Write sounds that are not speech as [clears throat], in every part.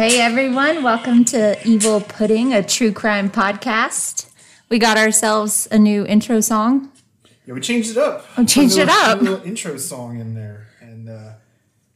Hey everyone, welcome to Evil Pudding, a true crime podcast. We got ourselves a new intro song. Yeah, we changed it up. We changed it little- up. a little intro song in there, and uh,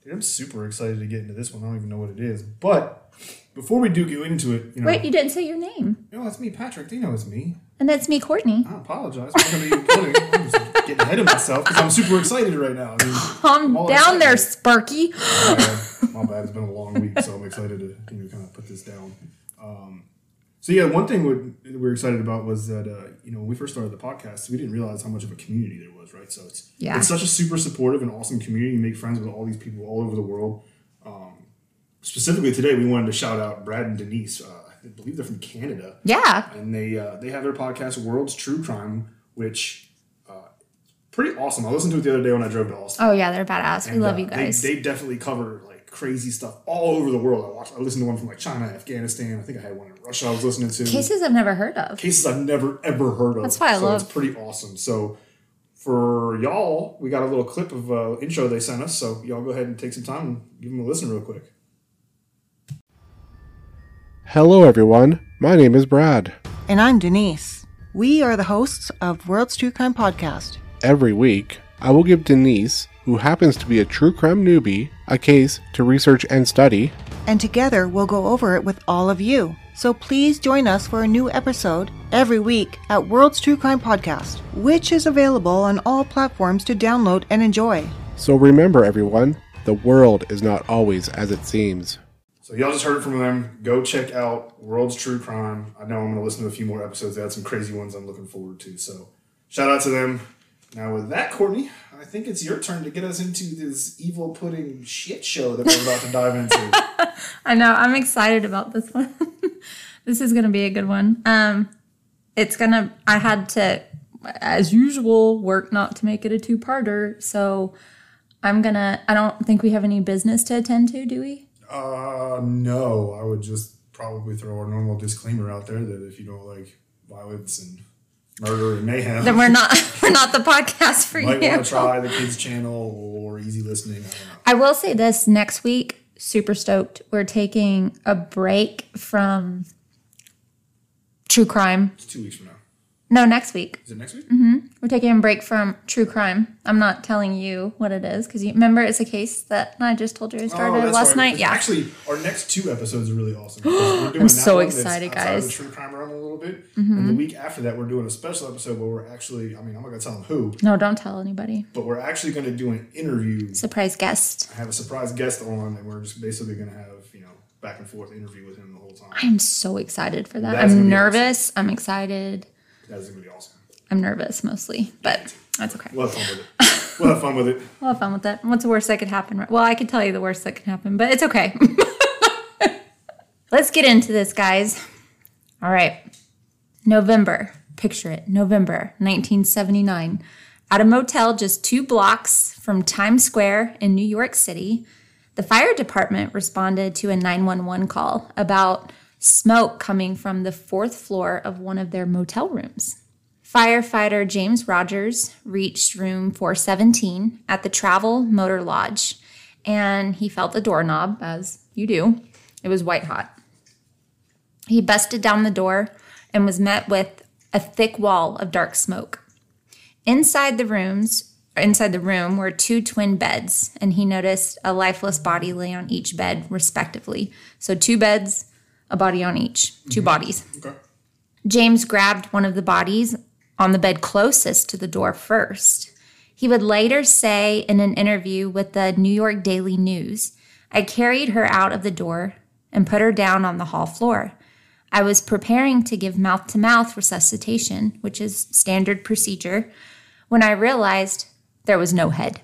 dude, I'm super excited to get into this one. I don't even know what it is, but before we do go into it, you know, Wait, you didn't say your name. no, it's me, Patrick. They know it's me. And that's me, Courtney. I apologize. I'm gonna. I'm just getting ahead of myself because I'm super excited right now. I mean, [gasps] Calm down there. Sparky. my bad. My bad. It's been a long week, so I'm excited to you know kind of put this down. Um, so yeah, one thing we we were excited about was that uh, you know when we first started the podcast, we didn't realize how much of a community there was, right? So it's Yeah. it's such a super supportive and awesome community. You make friends with all these people all over the world. Um, specifically today, we wanted to shout out Brad and Denise. Uh, I believe they're from Canada Yeah. and they uh, they have their podcast World's True Crime, which uh, pretty awesome. I listened to it the other day when I drove to Austin. Oh yeah, they're badass. We And, love uh, you guys. They, they definitely cover like crazy stuff all over the world. I watched. I listened to one from like China, Afghanistan. I think I had one in Russia. I was listening to Cases I've never heard of. cases I've never ever heard of. That's why I so love- It's pretty awesome. So for y'all, we got a little clip of uh, intro they sent us. So y'all go ahead and take some time and give them a listen real quick. Hello, everyone. My name is Brad. And I'm Denise. We are the hosts of World's True Crime Podcast. Every week, I will give Denise, who happens to be a true crime newbie, a case to research and study. And together we'll go over it with all of you. So please join us for a new episode every week at World's True Crime Podcast, which is available on all platforms to download and enjoy. So remember, everyone, the world is not always as it seems. Y'all just heard from them. Go check out World's True Crime. I know I'm going to listen to a few more episodes. They had some crazy ones I'm looking forward to. So shout out to them. Now with that, Courtney, I think it's your turn to get us into this evil pudding shit show that we're about to dive into. [laughs] I know. I'm excited about this one. [laughs] this is gonna be a good one. Um, it's gonna. I had to, as usual, work not to make it a two-parter. So I'm gonna. I don't think we have any business to attend to, do we? Uh, no, I would just probably throw our normal disclaimer out there that if you don't like violence and murder and mayhem, Then we're not. [laughs] we're not the podcast for might you. want to try the kids channel or easy listening. I. I will say this next week, super stoked. We're taking a break from true crime. It's two weeks from now. No, next week. Is it next week? Mm-hmm. We're taking a break from true crime. I'm not telling you what it is because you remember it's a case that I just told you I started Oh, last right. night. It's Yeah. Actually, our next two episodes are really awesome. [gasps] we're doing I'm so excited, guys. The true crime realm a little bit, and the week after that, we're doing a special episode where we're actually. I mean, I'm not gonna tell them who, no, don't tell anybody. but we're actually gonna do an interview. Surprise guest. I have a surprise guest on, and we're just basically gonna have you know back and forth interview with him the whole time. I am so excited for that. That's I'm nervous. I'm excited. That's gonna be awesome. I'm nervous mostly, but that's okay. We'll have fun with it. We'll have fun with it. [laughs] We'll have fun with that. What's the worst that could happen? Well, I could tell you the worst that can happen, but it's okay. [laughs] Let's get into this, guys. All right. November. Picture it. November 1979. At a motel just two blocks from Times Square in New York City, the fire department responded to a 911 call about smoke coming from the fourth floor of one of their motel rooms. Firefighter James Rogers reached room 417 at the Travel Motor Lodge and he felt the doorknob, as you do. It was white hot. He busted down the door and was met with a thick wall of dark smoke. Inside the rooms, inside the room were two twin beds, and he noticed a lifeless body lay on each bed, respectively. So two beds, a body on each, 2 mm-hmm. bodies. Okay. James grabbed one of the bodies on the bed closest to the door first. He would later say in an interview with the New York Daily News I carried her out of the door and put her down on the hall floor. I was preparing to give mouth to mouth resuscitation, which is standard procedure, when I realized there was no head.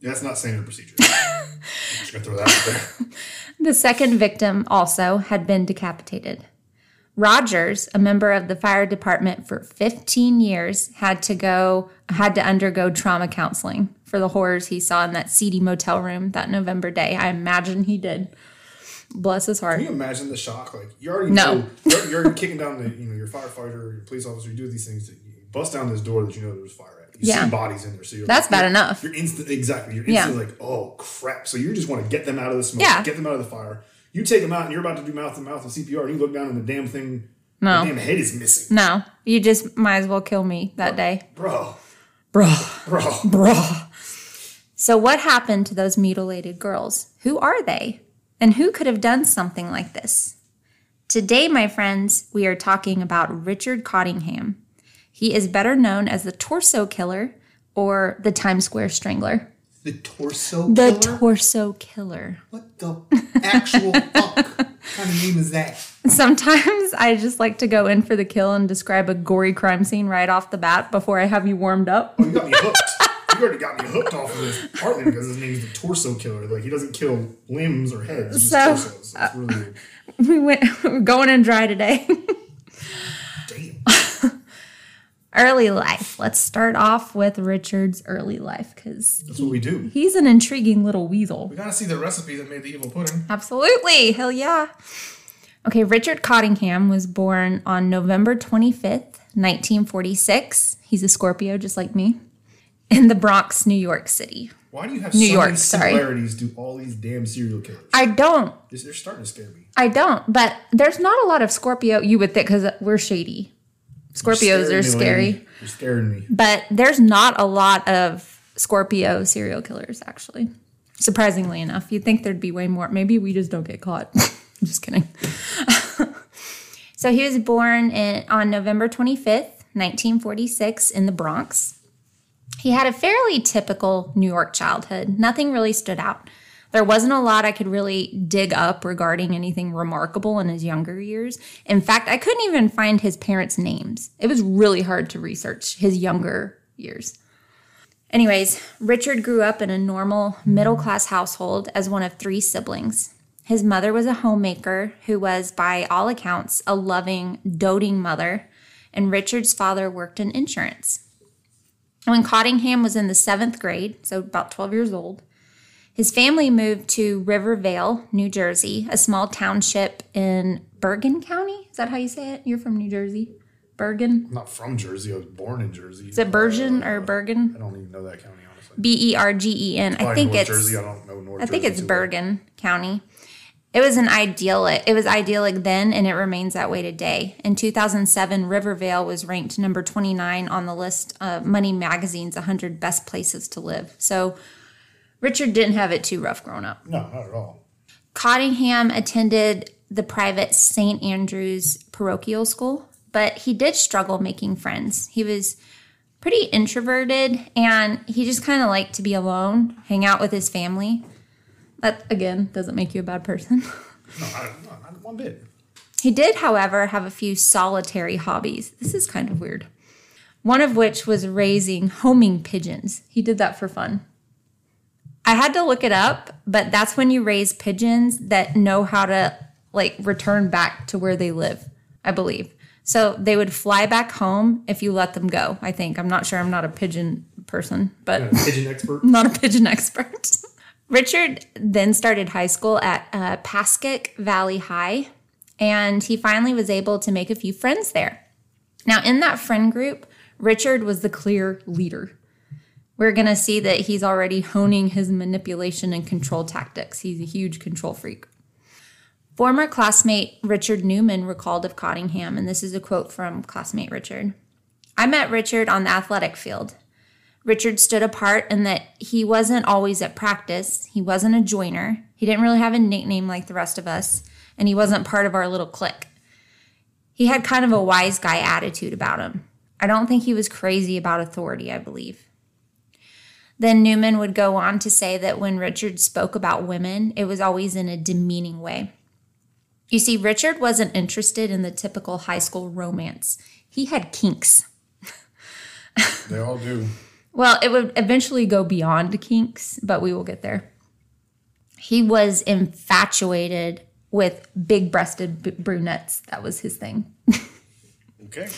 Yeah, that's not standard procedure. [laughs] I'm just gonna throw that out there. [laughs] The second victim also had been decapitated. Rogers, a member of the fire department for 15 years, had to go had to undergo trauma counseling for the horrors he saw in that seedy motel room that November day. I imagine he did. Bless his heart. Can you imagine the shock? Like you already No. know you're, you're kicking down the you know your firefighter, your police officer, you do these things. You bust down this door that you know there's fire at. You Yeah. see bodies in there, so you're That's like, bad you're- enough. You're instant exactly. You're Yeah. like, oh crap. So you just want to get them out of the smoke, Yeah. get them out of the fire. You take them out, and you're about to do mouth to mouth and CPR, and you look down, and the damn thing, No. the damn head is missing, No, you just might as well kill me that day. bro, Bruh. bro. Bruh. So, what happened to those mutilated girls? Who are they? And who could have done something like this? Today, my friends, we are talking about Richard Cottingham. He is better known as the Torso Killer or the Times Square Strangler. The torso Killer? The. Torso Killer. what the actual [laughs] fuck kind of name is that? Sometimes I just like to go in for the kill and describe a gory crime scene right off the bat before I have you warmed up. Oh, you got me hooked. You already got me hooked off of this, partly because his name's the torso killer. Like he doesn't kill limbs or heads, just So, torsos. It's really weird. Uh, [laughs] we went [laughs] we're going in dry today. Early life. Let's start off with Richard's early life because That's what we do. he's an intriguing little weasel. We gotta see the recipe that made the evil pudding. Absolutely. Hell yeah. Okay, Richard Cottingham was born on November 25th, 1946. He's a Scorpio, just like me, in the Bronx, New York City. Why do you have New so York, many sorry. similarities to all these damn serial killers? I don't. They're starting to scare me. I don't, but there's not a lot of Scorpio. You would think because we're shady. Scorpios are scary. You're scaring me. But there's not a lot of Scorpio serial killers, actually. Surprisingly enough, you'd think there'd be way more. Maybe we just don't get caught. [laughs] Just kidding. [laughs] so he was born in, on November 25th, 1946, in the Bronx. He had a fairly typical New York childhood. Nothing really stood out. There wasn't a lot I could really dig up regarding anything remarkable in his younger years. In fact, I couldn't even find his parents' names. It was really hard to research his younger years. Anyways, Richard grew up in a normal middle class household as one of three siblings. His mother was a homemaker who was, by all accounts, a loving, doting mother, and Richard's father worked in insurance. When Cottingham was in the seventh grade, so about 12 years old, his family moved to Rivervale, New Jersey, a small township in Bergen County. Is that how you say it? You're from New Jersey? Bergen? I'm not from Jersey. I was born in Jersey. Is it Bergen or uh, Bergen? I don't even know that county, honestly. B E R G E N. I think North it's Jersey. I don't know North I think Jersey it's too well. Bergen County. It was an idyllic. It was idyllic then, and it remains that way today. In 2007, Rivervale was ranked number 29 on the list of Money Magazine's 100 best places to live. So Richard didn't have it too rough growing up. No, not at all. Cottingham attended the private St. Andrew's parochial school, but he did struggle making friends. He was pretty introverted and he just kind of liked to be alone, hang out with his family. That, again, doesn't make you a bad person. [laughs] No, I, no, not one bit. He did, however, have a few solitary hobbies. This is kind of weird. One of which was raising homing pigeons. He did that for fun. I had to look it up, but that's when you raise pigeons that know how to like return back to where they live, I believe. So they would fly back home if you let them go, I think. I'm not sure. I'm not a pigeon person, but pigeon expert. [laughs] Not a pigeon expert. [laughs] Richard then started high school at uh, Pascack Valley High, and he finally was able to make a few friends there. Now, in that friend group, Richard was the clear leader. We're going to see that he's already honing his manipulation and control tactics. He's a huge control freak. Former classmate Richard Newman recalled of Cottingham, and this is a quote from classmate Richard I met Richard on the athletic field. Richard stood apart in that he wasn't always at practice. He wasn't a joiner. He didn't really have a nickname like the rest of us, and he wasn't part of our little clique. He had kind of a wise guy attitude about him. I don't think he was crazy about authority, I believe. Then Newman would go on to say that when Richard spoke about women, it was always in a demeaning way. You see, Richard wasn't interested in the typical high school romance. He had kinks. [laughs] They all do. Well, it would eventually go beyond kinks, but we will get there. He was infatuated with big breasted brunettes. That was his thing. [laughs] Okay.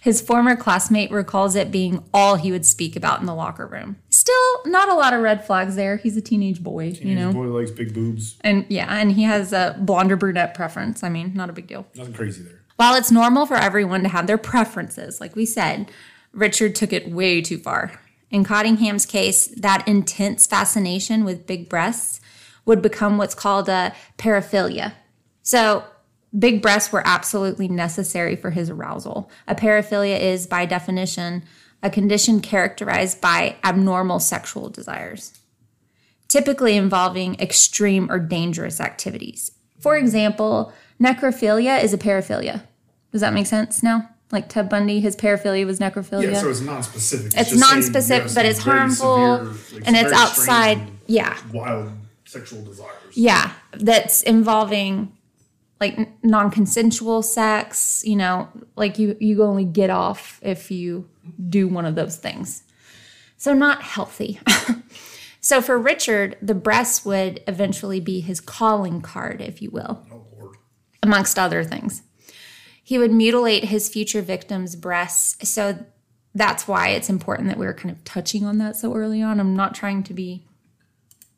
His former classmate recalls it being all he would speak about in the locker room. Still, not a lot of red flags there. He's a teenage boy, you know? Boy likes big boobs. And yeah, and he has a blonde or brunette preference. I mean, not a big deal. Nothing crazy there. While it's normal for everyone to have their preferences, like we said, Richard took it way too far. In Cottingham's case, that intense fascination with big breasts would become what's called a paraphilia. So, big breasts were absolutely necessary for his arousal. A paraphilia is, by definition, a condition characterized by abnormal sexual desires, typically involving extreme or dangerous activities. For example, necrophilia is a paraphilia. Does that make sense now? Like Ted Bundy, his paraphilia was necrophilia. Yeah, so it's non-specific. it's saying, non-specific, yes, but it's very harmful severe, like, and it's outside. and Yeah, Wild sexual desires. yeah, that's involving like non-consensual sex. You know, like you you only get off if you do one of those things. So not healthy. [laughs] so for Richard, the breast would eventually be his calling card, if you will Oh amongst other things. He would mutilate his future victims' breasts. So that's why it's important that we're kind of touching on that so early on. I'm not trying to be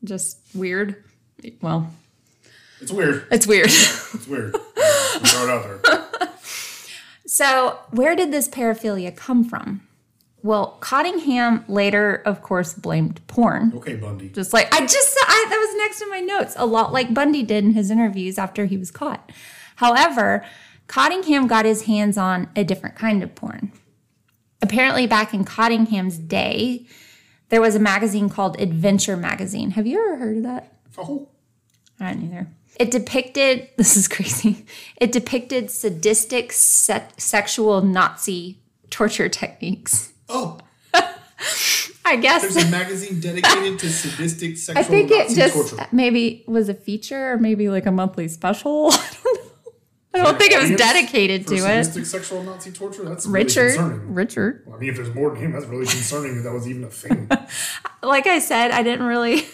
just weird. Well, It's weird. it's weird. It's weird. Throw it out there. [laughs] so, where did this paraphilia come from? Well, Cottingham later, of course, blamed porn. Okay, Bundy. Just like I just I, that was next in my notes, a lot like Bundy did in his interviews after he was caught. However, Cottingham got his hands on a different kind of porn. Apparently, back in Cottingham's day, there was a magazine called Adventure Magazine. Have you ever heard of that? Oh, I didn't either. It depicted, [laughs] this is crazy, it depicted sadistic se- sexual Nazi torture techniques. oh. [laughs] I guess. There's a magazine dedicated to sadistic sexual [laughs] I think Nazi it just torture. maybe was a feature or maybe like a monthly special. I don't know. I don't think it was dedicated to it. sadistic sexual Nazi torture. That's really Richard, concerning. Richard. Well, I mean, if there's more than him, that's really concerning that that was even a thing. Like I said, I didn't really,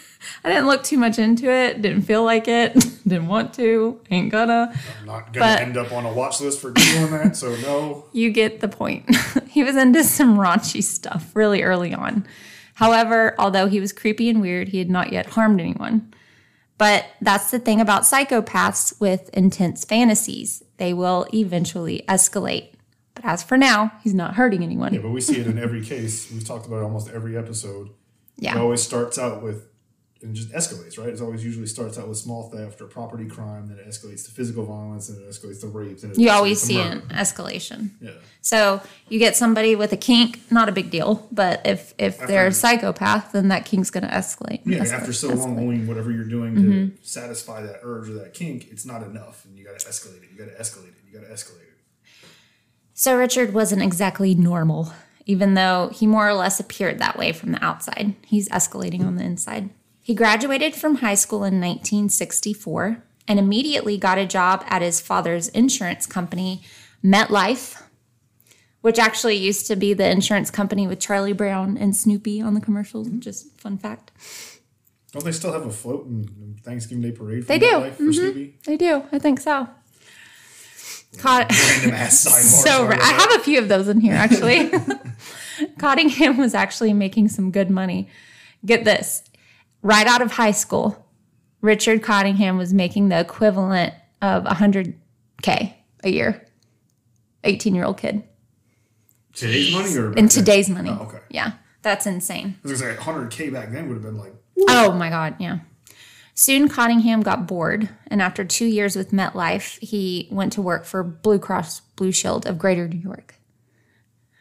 I didn't look too much into it. Didn't feel like it. [laughs] Didn't want to. Ain't gonna. I'm not gonna But- end up on a watch list for doing that, so no. [laughs] You get the point. [laughs] he was into some raunchy stuff really early on. However, although he was creepy and weird, he had not yet harmed anyone. But that's the thing about psychopaths with intense fantasies. They will eventually escalate. But as for now, he's not hurting anyone. Yeah, but we see it in every case. We've talked about it almost every episode. Yeah. It always starts out with and just escalates, right? It always usually starts out with small theft or property crime, then it escalates to physical violence, and it escalates to rape. And it You always see murder. an escalation. Yeah. So you get somebody with a kink, not a big deal. But if if they're a psychopath, then that kink's going to escalate. Yeah, escalate, after so escalate. long owning whatever you're doing Mm-hmm. to satisfy that urge or that kink, it's not enough, and you got to escalate it. You got to escalate it. You got to escalate it. So Richard wasn't exactly normal, even though he more or less appeared that way from the outside. He's escalating on the inside. He graduated from high school in 1964 and immediately got a job at his father's insurance company, MetLife, which actually used to be the insurance company with Charlie Brown and Snoopy on the commercials. Mm-hmm. Just fun fact. Don't they still have a float and Thanksgiving Day parade? For They do. Mm-hmm. Snoopy? They do. I think so. Caught. Random ass [laughs] sidebar. so ra- I have a few of those in here actually. [laughs] Cottingham was actually making some good money. Get this, right out of high school, Richard Cottingham was making the equivalent of 100k a year. 18 year old kid today's money or in today's money. Oh, okay. Yeah, that's insane. I was gonna say 100k back then would have been like Oh my God, yeah. Soon Cottingham got bored, and after two years with MetLife, he went to work for Blue Cross Blue Shield of Greater New York.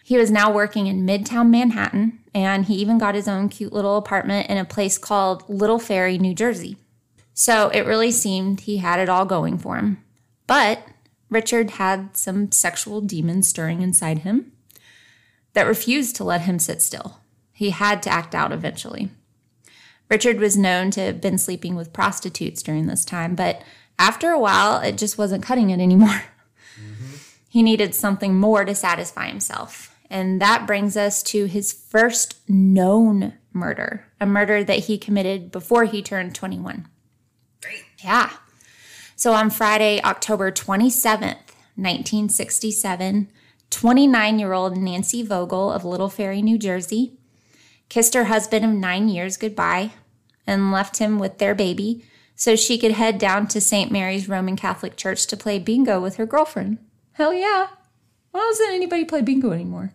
He was now working in Midtown Manhattan, and he even got his own cute little apartment in a place called Little Ferry, New Jersey. So it really seemed he had it all going for him. But Richard had some sexual demons stirring inside him that refused to let him sit still. He had to act out eventually. Richard was known to have been sleeping with prostitutes during this time, but after a while, it just wasn't cutting it anymore. [laughs] Mm-hmm. He needed something more to satisfy himself. And that brings us to his first known murder, a murder that he committed before he turned 21. Great. Yeah. So on Friday, October 27th, 1967, 29 year old Nancy Vogel of Little Ferry, New Jersey, kissed her husband of nine years goodbye and left him with their baby so she could head down to St. Mary's Roman Catholic Church to play bingo with her girlfriend. Hell yeah. Why doesn't anybody play bingo anymore?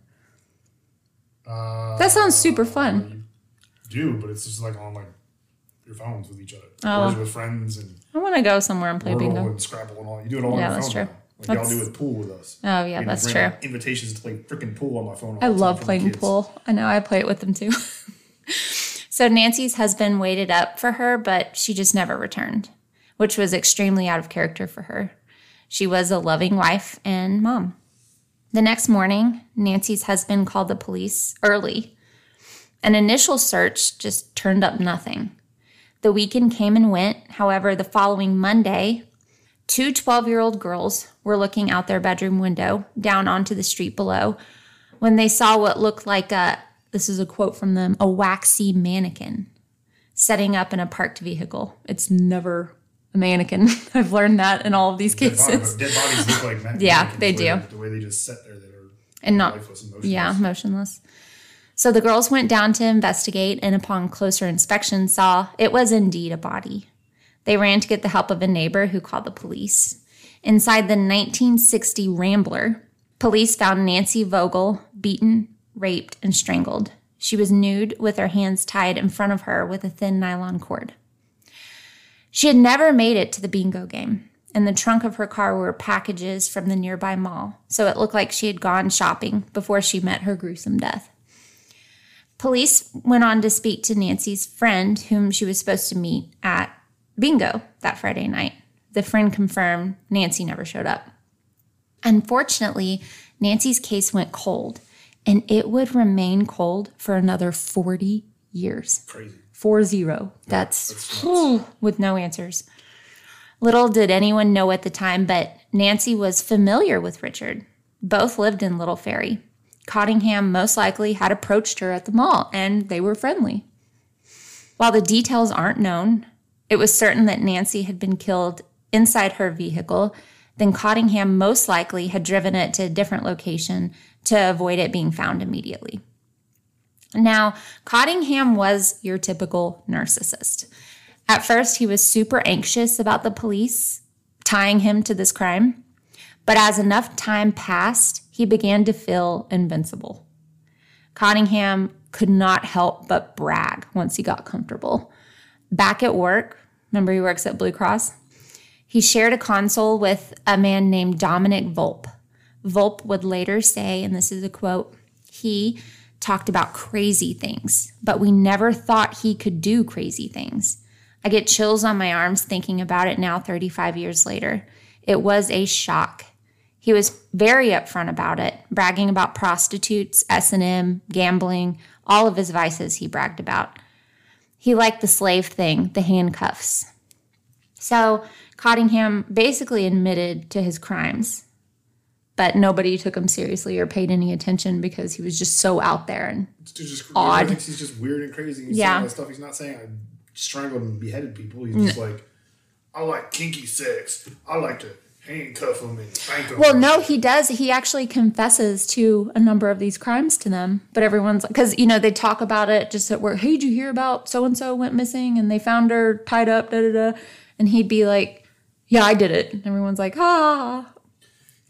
Uh, That sounds super fun. Do, but it's just like on like your phones with each other. Oh. Whereas with friends and I want to go somewhere and play Wordle bingo. and Scrabble and all. You do it all Yeah, on your that's phone true. now. Like y'all That's- do with pool with us. Oh yeah, You that's true. Invitations to play freaking pool on my phone. all I love playing pool. I know I play it with them too. [laughs] so Nancy's husband waited up for her, but she just never returned, which was extremely out of character for her. She was a loving wife and mom. The next morning, Nancy's husband called the police early. An initial search just turned up nothing. The weekend came and went. However, the following Monday, two 12 year old girls were looking out their bedroom window down onto the street below when they saw what looked like a this is a quote from them a waxy mannequin setting up in a parked vehicle. It's never a mannequin. [laughs] I've learned that in all of these Dead, cases. but dead bodies look like [laughs] man- Yeah, they do. The way they just sit there, that are And not lifeless and motionless. Yeah, motionless. So the girls went down to investigate and upon closer inspection saw it was indeed a body. They ran to get the help of a neighbor who called the police. Inside the 1960 Rambler, police found Nancy Vogel beaten, raped, and strangled. She was nude with her hands tied in front of her with a thin nylon cord. She had never made it to the bingo game. In the trunk of her car were packages from the nearby mall, so it looked like she had gone shopping before she met her gruesome death. Police went on to speak to Nancy's friend, whom she was supposed to meet at bingo that Friday night. The friend confirmed Nancy never showed up. Unfortunately, Nancy's case went cold, and it would remain cold for another 40 years. Crazy. Four zero. That's, that's whew, with no answers. Little did anyone know at the time, but Nancy was familiar with Richard. Both lived in Little Ferry. Cottingham most likely had approached her at the mall, and they were friendly. While the details aren't known, it was certain that Nancy had been killed inside her vehicle. Then Cottingham most likely had driven it to a different location to avoid it being found immediately. Now, Cottingham was your typical narcissist. At first, he was super anxious about the police tying him to this crime, but as enough time passed, he began to feel invincible. Cottingham could not help but brag once he got comfortable. Back at work, remember he works at Blue Cross? He shared a console with a man named Dominic Volpe. Volpe would later say, and this is a quote, he talked about crazy things, but we never thought he could do crazy things. I get chills on my arms thinking about it now 35 years later. It was a shock. He was very upfront about it, bragging about prostitutes, S&M, gambling, all of his vices he bragged about. He liked the slave thing, the handcuffs. So Cottingham basically admitted to his crimes, but nobody took him seriously or paid any attention because he was just so out there. And just Odd. Thinks he's just weird and crazy. He's Yeah. saying all that stuff. He's not saying I strangled and beheaded people. He's just like, I like kinky sex. I like to handcuff them and spank them. well, no, he does. He actually confesses to a number of these crimes to them, but everyone's like, because you know they talk about it just at work. Hey, did you hear about so and so went missing and they found her tied up? Da da da. And he'd be like, "Yeah, I did it." And everyone's like, "Ah."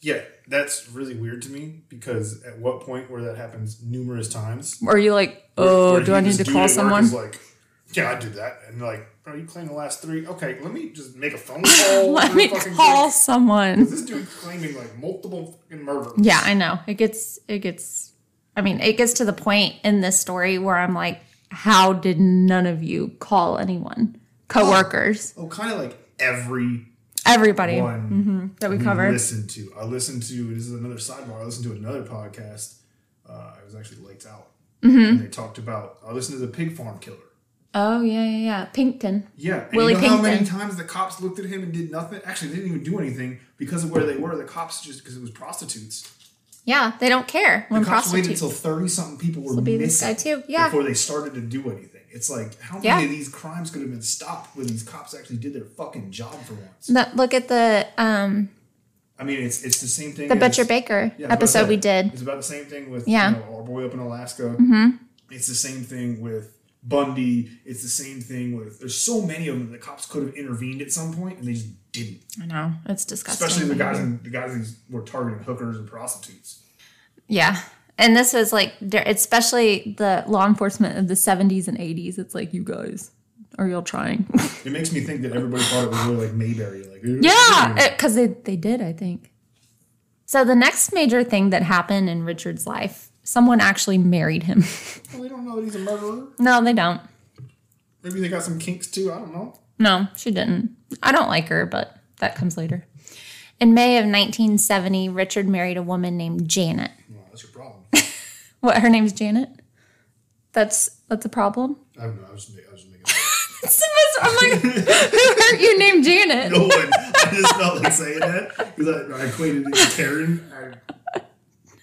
Yeah, that's really weird to me because at what point where that happens numerous times? Are you like, oh, where do I need to call someone? like, yeah, I did that, and like, are you claiming the last three. Okay, let me just make a phone [laughs] call. Let me call someone. This dude claiming like multiple fucking murders. Yeah, I know. It gets it gets I mean, it gets to the point in this story where I'm like, how did none of you call anyone? Oh. Coworkers. Oh, kind of like every Everybody one that we covered. listened to. I listened to this is another sidebar. I listened to another podcast. Uh, it was actually lights out, Mm-hmm. and they talked about. I listened to the pig farm killer. Oh yeah, yeah, yeah. Pickton. Yeah, and Willie you know how many times the cops looked at him and did nothing? Actually, they didn't even do anything because of where they were. The cops just because it was prostitutes. Yeah, they don't care when The cops waited until thirty something people were missing this guy too. Yeah. before they started to do anything. It's like how many Yeah. of these crimes could have been stopped when these cops actually did their fucking job for once? No, look at the um I mean, it's it's the same thing. the as- Butcher Baker Yeah, I was about to episode we did. It's about the same thing with Yeah. you know, our boy up in Alaska. Mm-hmm. It's the same thing with Bundy. It's the same thing with. There's so many of them that the cops could have intervened at some point and they just didn't. I know it's disgusting. Especially the guys in, the guys who were targeting hookers and prostitutes. Yeah. And this was like, especially the law enforcement of the 70s and 80s. It's like, you guys, are y'all trying? [laughs] It makes me think that everybody thought it was really like Mayberry. Like yeah, because they, they did, I think. So the next major thing that happened in Richard's life, someone actually married him. [laughs] Well, we don't know that he's a murderer. no, they don't. Maybe they got some kinks too. I don't know. No, she didn't. I don't like her, but that comes later. In May of 1970, Richard married a woman named Janet. Well, that's your problem. What, her name's Janet? That's that's a problem? I don't know. I was I was making. [laughs] I'm like, who hurt you named Janet? no one. I just felt like saying that because I, I equated it to Karen. I,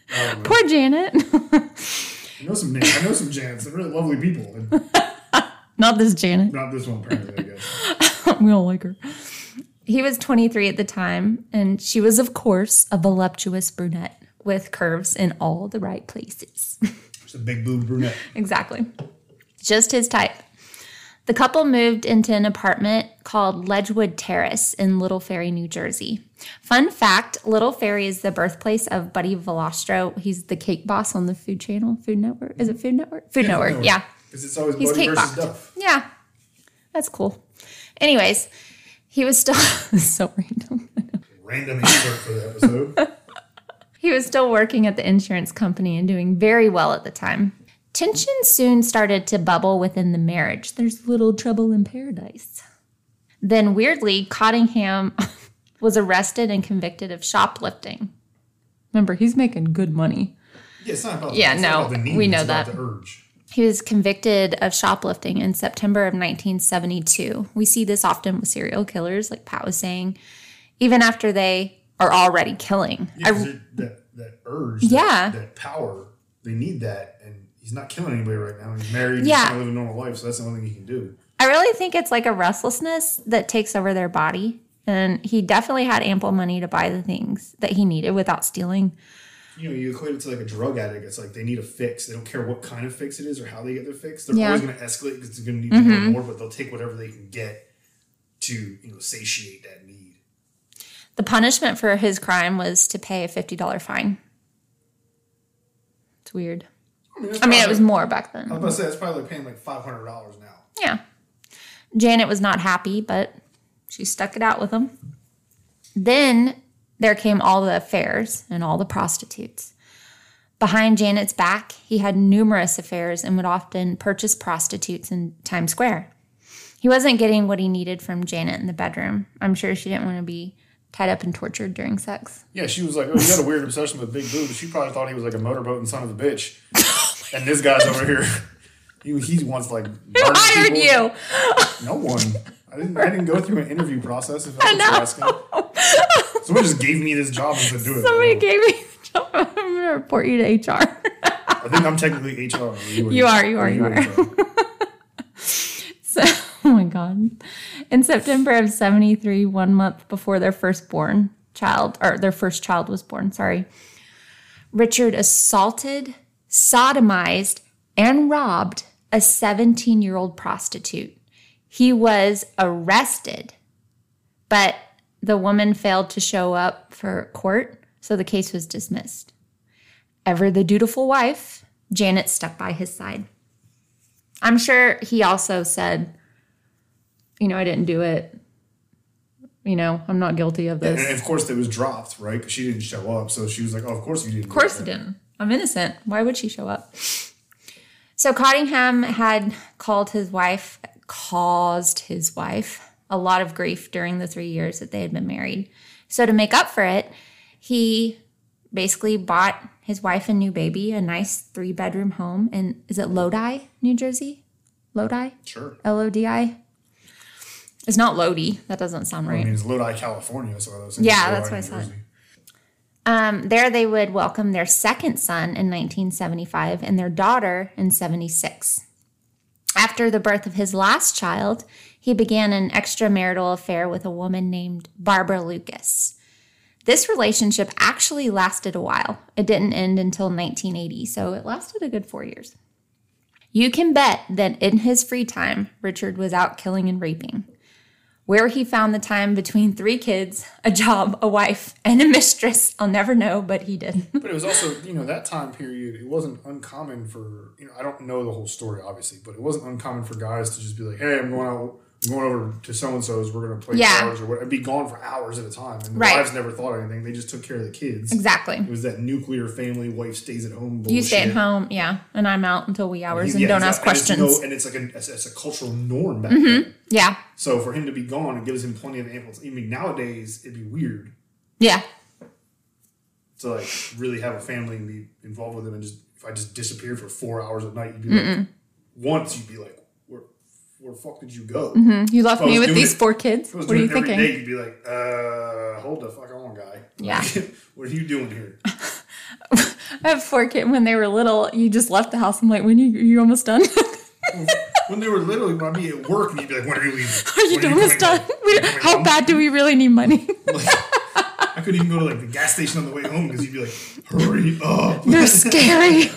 I. Poor Janet. I know some names. I know some Janets. They're really lovely people. [laughs] Not this Janet. not this one, apparently. I guess. [laughs] we don't like her. He was 23 at the time, and she was, of course, a voluptuous brunette with curves in all the right places. [laughs] Just a big boob brunette. exactly. Just his type. The couple moved into an apartment called Ledgewood Terrace in Little Ferry, New Jersey. Fun fact Little Ferry is the birthplace of Buddy Valastro. He's the cake boss on the Food Channel, Food Network. Is it Food Network? Food Network, yeah. Because it's always He's Buddy cake versus. Duff. Yeah, that's cool. Anyways, he was still [laughs] so random. Random insert for the episode. [laughs] He was still working at the insurance company and doing very well at the time. Tension soon started to bubble within the marriage. There's little trouble in paradise. Then, weirdly, Cottingham [laughs] was arrested and convicted of shoplifting. Remember, he's making good money. Yeah, it's not about. Yeah, not no, the need, we know that. The urge. He was convicted of shoplifting in September of 1972. We see this often with serial killers, like Pat was saying, even after they are already killing. Yeah, it- that that urge. Yeah. That, that power. They need that, and he's not killing anybody right now. He's married. Yeah. He's trying to live a normal life, so that's the only thing he can do. I really think it's like a restlessness that takes over their body. And he definitely had ample money to buy the things that he needed without stealing. You know, you equate it to like a drug addict. It's like they need a fix. They don't care what kind of fix it is or how they get their fix. They're Yeah. Mm-hmm. always going to escalate because they're going to need and more, but they'll take whatever they can get to you know satiate that need. The punishment for his crime was to pay a $50 fine. It's weird. I mean, mean, it was more back then. I was about to say it's probably paying like five hundred dollars now. Yeah. Janet was not happy, but she stuck it out with him. Then there came all the affairs and all the prostitutes. Behind Janet's back, he had numerous affairs and would often purchase prostitutes in Times Square. He wasn't getting what he needed from Janet in the bedroom. I'm sure she didn't want to be tied up and tortured during sex. Yeah, she was like, "Oh, you got a weird obsession with big boobs." She probably thought he was like a motorboat and son of a bitch. [laughs] and this guy's over here, he he wants like [laughs] Who hired people. you? No one. I didn't. I didn't go through an interview process. If that's what you're asking. Someone just gave me this job and said, "Do it." Somebody oh. gave me [laughs] the job. I'm going to report you to HR. I think I'm technically HR. You are, you are, you are. So, [laughs] oh my God. In September of 73, one month before their firstborn child, or their first child was born, sorry, Richard assaulted, sodomized, and robbed a 17 year old prostitute. He was arrested, but the woman failed to show up for court, so the case was dismissed. Ever the dutiful wife, Janet stuck by his side. I'm sure he also said, you know, I didn't do it. You know, I'm not guilty of this. And of course, it was dropped, right? Because she didn't show up, so she was like, "Oh, of course you didn't." Of course he didn't. I'm innocent. Why would she show up? So Cottingham had called his wife, caused his wife a lot of grief during the three years that they had been married. So to make up for it, he basically bought his wife and new baby a nice three bedroom home in is it Lodi, New Jersey? Lodi? Sure. L O D I. It's not Lodi. That doesn't sound I right. mean, it's Lodi, California, so I Yeah, that's what I said. Um, there they would welcome their second son in 1975 and their daughter in 76. After the birth of his last child, he began an extramarital affair with a woman named Barbara Lucas. This relationship actually lasted a while. It didn't end until 1980, so it lasted a good four years. You can bet that in his free time, Richard was out killing and raping. Where he found the time between three kids, a job, a wife, and a mistress, I'll never know, but he did. [laughs] But it was also, you know, that time period, it wasn't uncommon for, you know, I don't know the whole story, obviously, but it wasn't uncommon for guys to just be like, hey, I'm going out, I'm going over to so and so's, we're going to play Yeah. cards or what, and be gone for hours at a time. And the Right. wives never thought anything. They just took care of the kids. exactly. It was that nuclear family, wife stays at home. Bullshit. You stay at home, yeah, and I'm out until wee hours and Yeah, don't exactly. ask And it's questions. no- and it's like a, it's, it's a cultural norm back mm-hmm. then. yeah, So for him to be gone, it gives him plenty of ample. I mean, nowadays it'd be weird yeah, to like really have a family and be involved with them, and just if I just disappeared for four hours at night, you'd be like, once you'd be like, where, the fuck did you go? you left me with these it- four kids. If I was What are you doing it every thinking? day, you'd be like, uh, hold the fuck on, guy. Yeah. Like, [laughs] what are you doing here? [laughs] I have four kids. When they were little, you just left the house. I'm like, when you you almost done? [laughs] when they were little, you'd be at work, and you'd be like, when are you leaving? Are you When almost done? home? We- When are you coming How home?" bad do we really need money? I couldn't even go to like the gas station on the way home because you'd be like, hurry up. They're scary.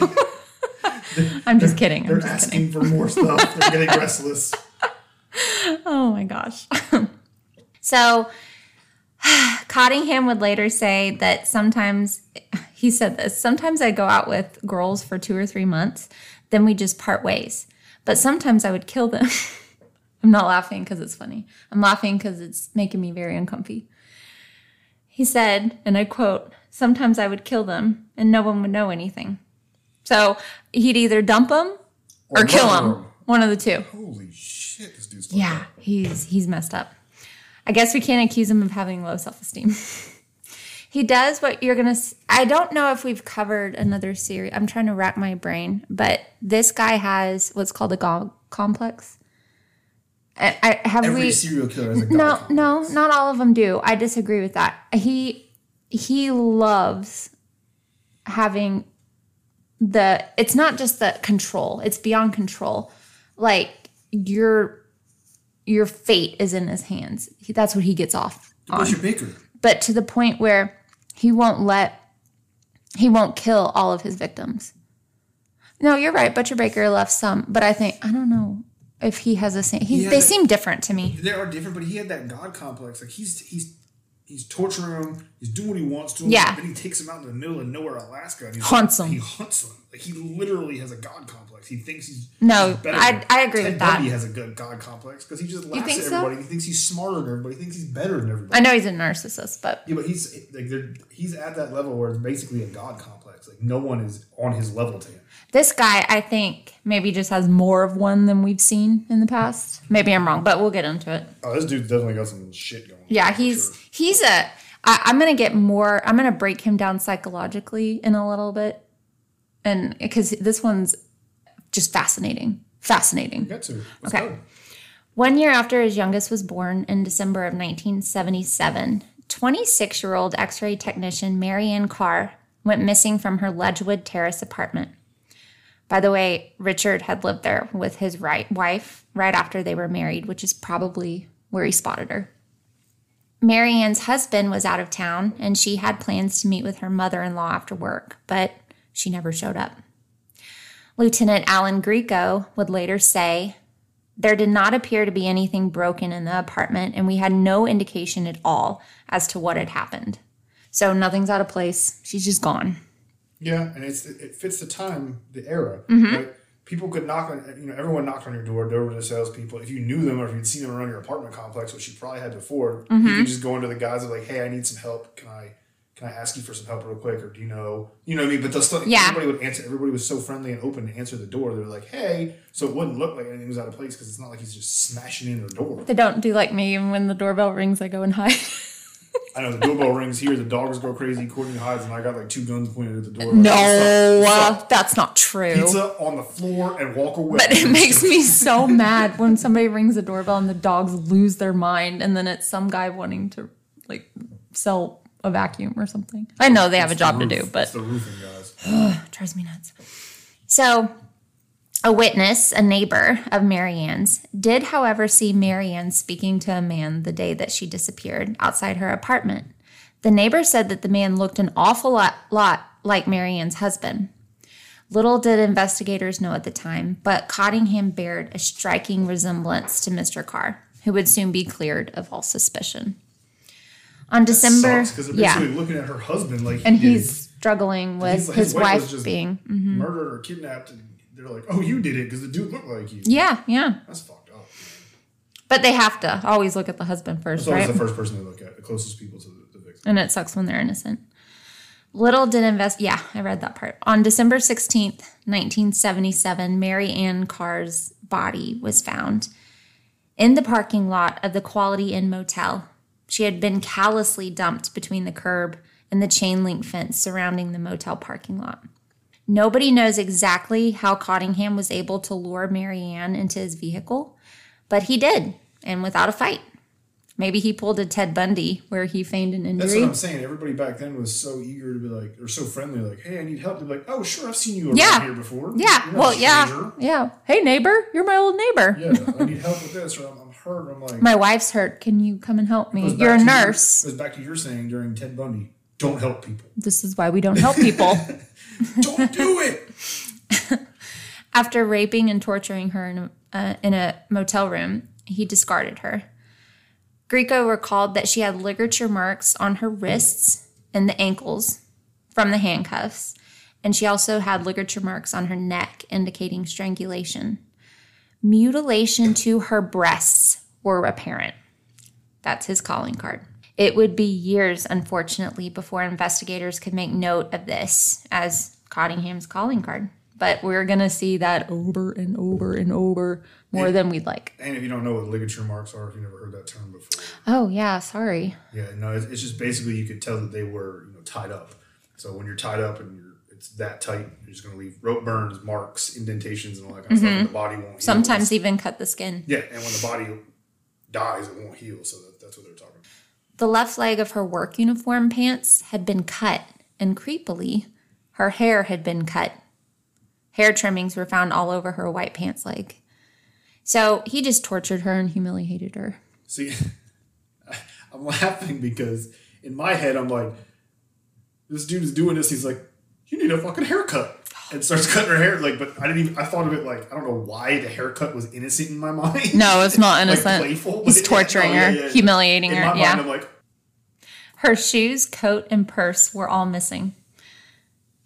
I'm just kidding. They're I'm just kidding. asking for more stuff. They're getting [laughs] restless. Oh my gosh. [laughs] so [sighs] Cottingham would later say that sometimes he said this sometimes I go out with girls for two or three months, then we just part ways. But sometimes I would kill them. [laughs] I'm not laughing because it's funny. I'm laughing because it's making me very uncomfy. He said, and I quote, sometimes I would kill them and no one would know anything. So he'd either dump them or, Or kill them. 'em. One of the two. Holy shit, this dude's fucked Yeah, up. he's he's messed up. I guess we can't accuse him of having low self esteem. [laughs] he does what you're gonna. i don't know if we've covered another series. I'm trying to rack my brain, but this guy has what's called a God complex. I, I have Every we. serial killer has a No, complex. no, not all of them do. I disagree with that. He he loves having the. It's not just the control. It's beyond control. Like your your fate is in his hands. He, that's what he gets off on. Butcher Baker. But to the point where he won't let he won't kill all of his victims. No, you're right. Butcher Baker left some, but I think I don't know if he has a same. He, Yeah, they that- seem different to me. They are different, but he had that god complex. Like he's he's he's torturing him. He's doing what he wants to him. Yeah. Then he takes him out in the middle of nowhere, Alaska, and he's Hunts like, him. He hunts him. Like he literally has a god complex. He thinks he's No, he's better I- I agree Ted with that. Bundy has a good god complex because he just laughs at so? everybody. He thinks he's smarter than everybody. He thinks he's better than everybody. I know he's a narcissist, but Yeah, but he's like he's at that level where it's basically a god complex. Like no one is on his level to him. this guy, I think, maybe just has more of one than we've seen in the past. Maybe I'm wrong, but we'll get into it. Oh, this dude's definitely got some shit going. Yeah, he's sure. he's a. I, I'm gonna get more. I'm gonna break him down psychologically in a little bit, and because this one's just fascinating, fascinating. Got to. Let's Okay. go. One year after his youngest was born in December of 1977, 26 year old x ray technician Marianne Carr went missing from her Ledgewood Terrace apartment. By the way, Richard had lived there with his right wife right after they were married, which is probably where he spotted her. Marianne's husband was out of town and she had plans to meet with her mother in law after work, but she never showed up. Lieutenant Alan Greco would later say, There did not appear to be anything broken in the apartment, and we had no indication at all as to what had happened. So nothing's out of place. She's just gone. Yeah, and it's it fits the time, the era. Mm-hmm. Right? People could knock on, you know, everyone knocked on your door. There were the salespeople. If you knew them or if you'd seen them around your apartment complex, which you probably had before, Mm-hmm. you could just go into the guys and like, hey, I need some help. Can I, can I ask you for some help real quick? Or do you know, you know what I mean? But they'll still, Yeah. everybody would answer. Everybody was so friendly and open to answer the door. They're like, hey, so it wouldn't look like anything was out of place because it's not like he's just smashing in their door. They don't do like me, and when the doorbell rings, I go and hide. [laughs] I know the doorbell rings here, the dogs go crazy, Courtney hides, and I got like two guns pointed at the door. no, What's up? Uh, that's not true. pizza on the floor and walk away. But it [laughs] makes me so mad when somebody rings the doorbell and the dogs lose their mind, and then it's some guy wanting to like sell a vacuum or something. I know they have a job to do, but it's the roofing guys. [sighs] drives me nuts. So, a witness, a neighbor of Marianne's, did, however, see Marianne speaking to a man the day that she disappeared outside her apartment. The neighbor said that the man looked an awful lot, lot like Marianne's husband. Little did investigators know at the time, but Cottingham bared a striking resemblance to Mr. Carr. who would soon be cleared of all suspicion. On December, because they're yeah, looking at her husband like, and did. he's struggling with He's- his, wife, was just being. mhm. murdered or kidnapped, and they're like, "Oh, you did it," because the dude looked like you. Yeah, yeah, That's fucked up. but they have to always look at the husband first, always right? the first person they look at, the closest people to the, the victim. and it sucks when they're innocent. Little did invest. Yeah, I read that part. On December 16th, 1977, Mary Ann Carr's body was found in the parking lot of the Quality Inn Motel. She had been callously dumped between the curb and the chain link fence surrounding the motel parking lot. Nobody knows exactly how Cottingham was able to lure Marianne into his vehicle, but he did, and without a fight. Maybe he pulled a Ted Bundy where he feigned an injury. That's what I'm saying. Everybody back then was so eager to be like, or so friendly, like, "Hey, I need help." They're like, "Oh, sure, I've seen you around Yeah. here before." Yeah. Well, yeah. Yeah. Hey, neighbor, you're my old neighbor. Yeah, I need help with this, or I'm, I'm hurt. I'm like, My wife's hurt. Can you come and help me? You're a nurse. Your, goes back to your saying during Ted Bundy, "Don't help people. This is why we don't help people. [laughs] Don't do it." [laughs] After raping and torturing her in a, uh, in a motel room, he discarded her. Greco recalled that she had ligature marks on her wrists and the ankles from the handcuffs, and she also had ligature marks on her neck indicating strangulation. Mutilation to her breasts were apparent. That's his calling card. It would be years, unfortunately, before investigators could make note of this as Cottingham's calling card. But we're going to see that over and over and over more than we'd like. And if you don't know what ligature marks are, if you never heard that term before, Oh, yeah, sorry. yeah, no, it's, it's just basically you could tell that they were, you know, tied up. So when you're tied up and you're it's that tight, you're just going to leave rope burns, marks, indentations, and all that kind of stuff. And the body won't. heal. Mm-hmm. Sometimes even cut the skin. Yeah, and when the body dies, it won't heal. So that, that's what they're talking about. The left leg of her work uniform pants had been cut, and creepily, her hair had been cut. Hair trimmings were found all over her white pants leg. So he just tortured her and humiliated her. See, [laughs] I'm laughing because in my head, I'm like, this dude is doing this. He's like, you need a fucking haircut. And starts cutting her hair. Like, but I didn't even, I thought of it like, I don't know why the haircut was innocent in my [laughs] mind. No, it's not like innocent. playful. He's torturing [laughs] oh, yeah, her, yeah. humiliating In her. my mind. I'm like, Her shoes, coat, and purse were all missing.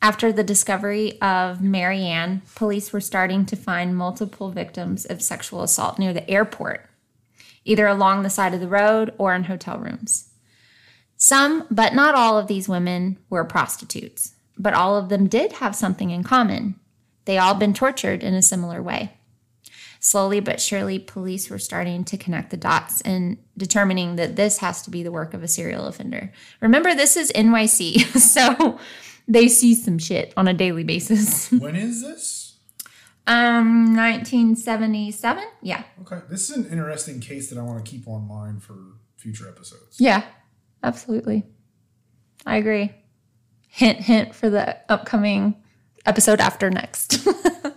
After the discovery of Marianne, police were starting to find multiple victims of sexual assault near the airport, either along the side of the road or in hotel rooms. Some, but not all of these women were prostitutes, but all of them did have something in common. They all been tortured in a similar way. Slowly but surely, police were starting to connect the dots and determining that this has to be the work of a serial offender. Remember, this is NYC, [laughs] so they see some shit on a daily basis. [laughs] when is this? Um, 1977? Yeah. Okay. This is an interesting case that I want to keep on mind for future episodes. Yeah, absolutely. I agree. Hint, hint for the upcoming episode after next. [laughs]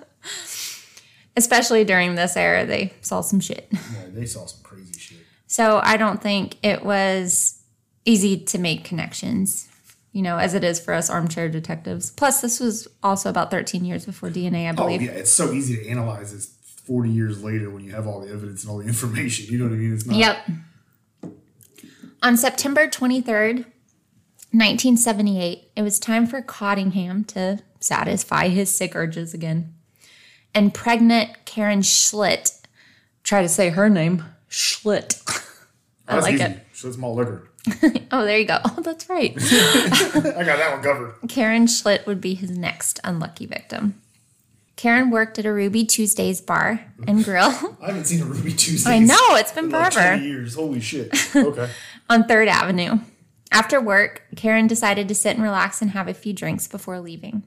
Especially during this era, they saw some shit. Yeah, they saw some crazy shit. So I don't think it was easy to make connections, you know, as it is for us armchair detectives. Plus, this was also about 13 years before DNA, I believe. Oh, believe. yeah. It's so easy to analyze this 40 years later when you have all the evidence and all the information. You know what I mean? It's not. Yep. On September 23rd, 1978, it was time for Cottingham to satisfy his sick urges again. And pregnant Karen Schlitt, try to say her name, Schlitt. [laughs] I That's like easy. it. So it's malt liquor. [laughs] Oh, there you go. [laughs] Oh, that's right. I got that one covered. Karen Schlitt would be his next unlucky victim. Karen worked at a Ruby Tuesdays bar and grill I haven't seen a Ruby Tuesdays. I know, it's been in like forever. 20 years. Holy shit. Okay. on 3rd Avenue. After work, Karen decided to sit and relax and have a few drinks before leaving.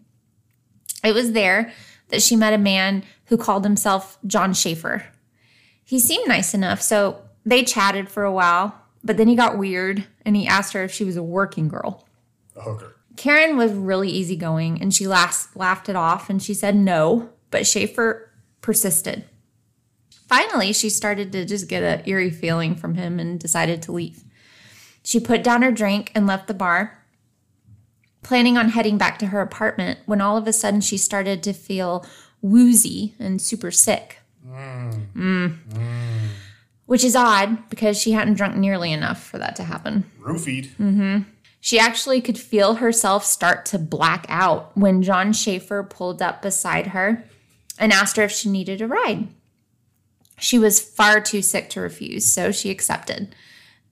It was there that she met a man who called himself John Schaefer. He seemed nice enough, so they chatted for a while, but then he got weird and he asked her if she was a working girl. A hooker. Karen was really easygoing and she laughed, laughed it off and she said no, but Schaefer persisted. Finally, she started to just get an eerie feeling from him and decided to leave. She put down her drink and left the bar, planning on heading back to her apartment when all of a sudden she started to feel woozy and super sick. Mm. mm. mm. which is odd because she hadn't drunk nearly enough for that to happen. Roofied. Mm-hmm. She actually could feel herself start to black out when John Schaefer pulled up beside her and asked her if she needed a ride. She was far too sick to refuse, so she accepted.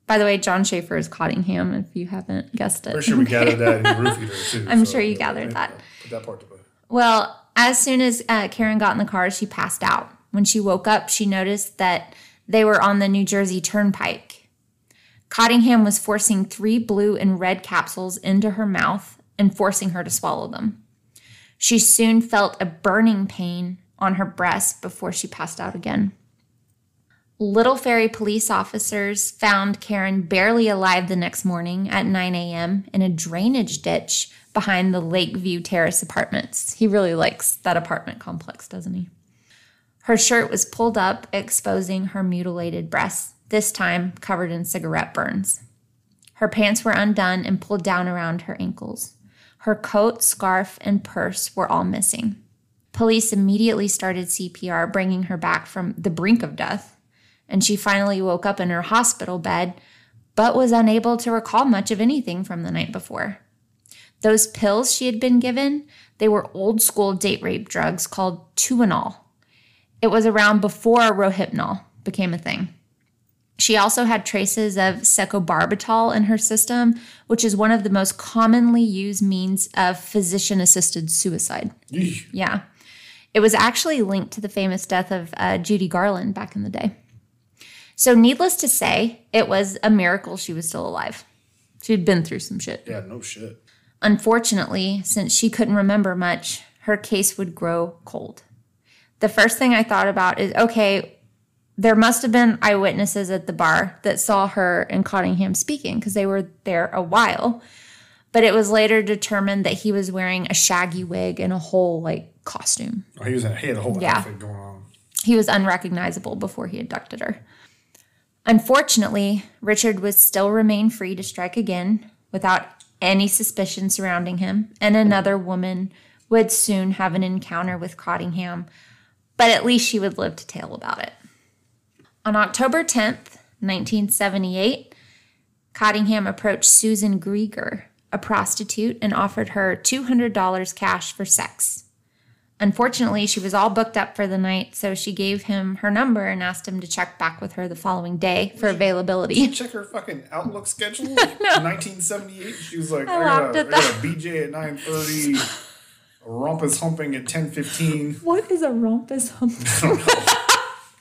By the way, John Schaefer is Cottingham, if you haven't guessed it. Pretty sure we gathered that in her [laughs] too. I'm so, sure you gathered that. Put that part to bed. Well, as soon as uh, Karen got in the car, she passed out. When she woke up, she noticed that they were on the New Jersey Turnpike. Cottingham was forcing three blue and red capsules into her mouth and forcing her to swallow them. She soon felt a burning pain on her breast before she passed out again. Little Ferry police officers found Karen barely alive the next morning at 9 a.m. in a drainage ditch behind the Lakeview Terrace apartments. He really likes that apartment complex, doesn't he? Her shirt was pulled up, exposing her mutilated breasts, this time covered in cigarette burns. Her pants were undone and pulled down around her ankles. Her coat, scarf, and purse were all missing. Police immediately started CPR, bringing her back from the brink of death, and she finally woke up in her hospital bed, but was unable to recall much of anything from the night before. Those pills she had been given, they were old school date rape drugs called Tuinal. It was around before Rohypnol became a thing. She also had traces of secobarbital in her system, which is one of the most commonly used means of physician assisted suicide. Yeesh. Yeah. It was actually linked to the famous death of uh, Judy Garland back in the day. So, needless to say, it was a miracle she was still alive. She'd been through some shit. Yeah, no shit. Unfortunately, since she couldn't remember much, her case would grow cold. The first thing I thought about is okay, there must have been eyewitnesses at the bar that saw her and Cottingham speaking because they were there a while. But it was later determined that he was wearing a shaggy wig and a whole like costume. Oh, he was he had a whole Yeah. outfit going on. He was unrecognizable before he abducted her. Unfortunately, Richard would still remain free to strike again without any suspicion surrounding him, and another woman would soon have an encounter with Cottingham, but at least she would live to tell about it. On October 10th, 1978, Cottingham approached Susan Grieger, a prostitute, and offered her $200 cash for sex. Unfortunately, she was all booked up for the night, so she gave him her number and asked him to check back with her the following day for availability. Check her fucking Outlook schedule. [laughs] 1978. She was like, I, laughed got, a, I got a BJ at 9:30. A rumpus humping at 10:15. What is a rumpus hump? [laughs]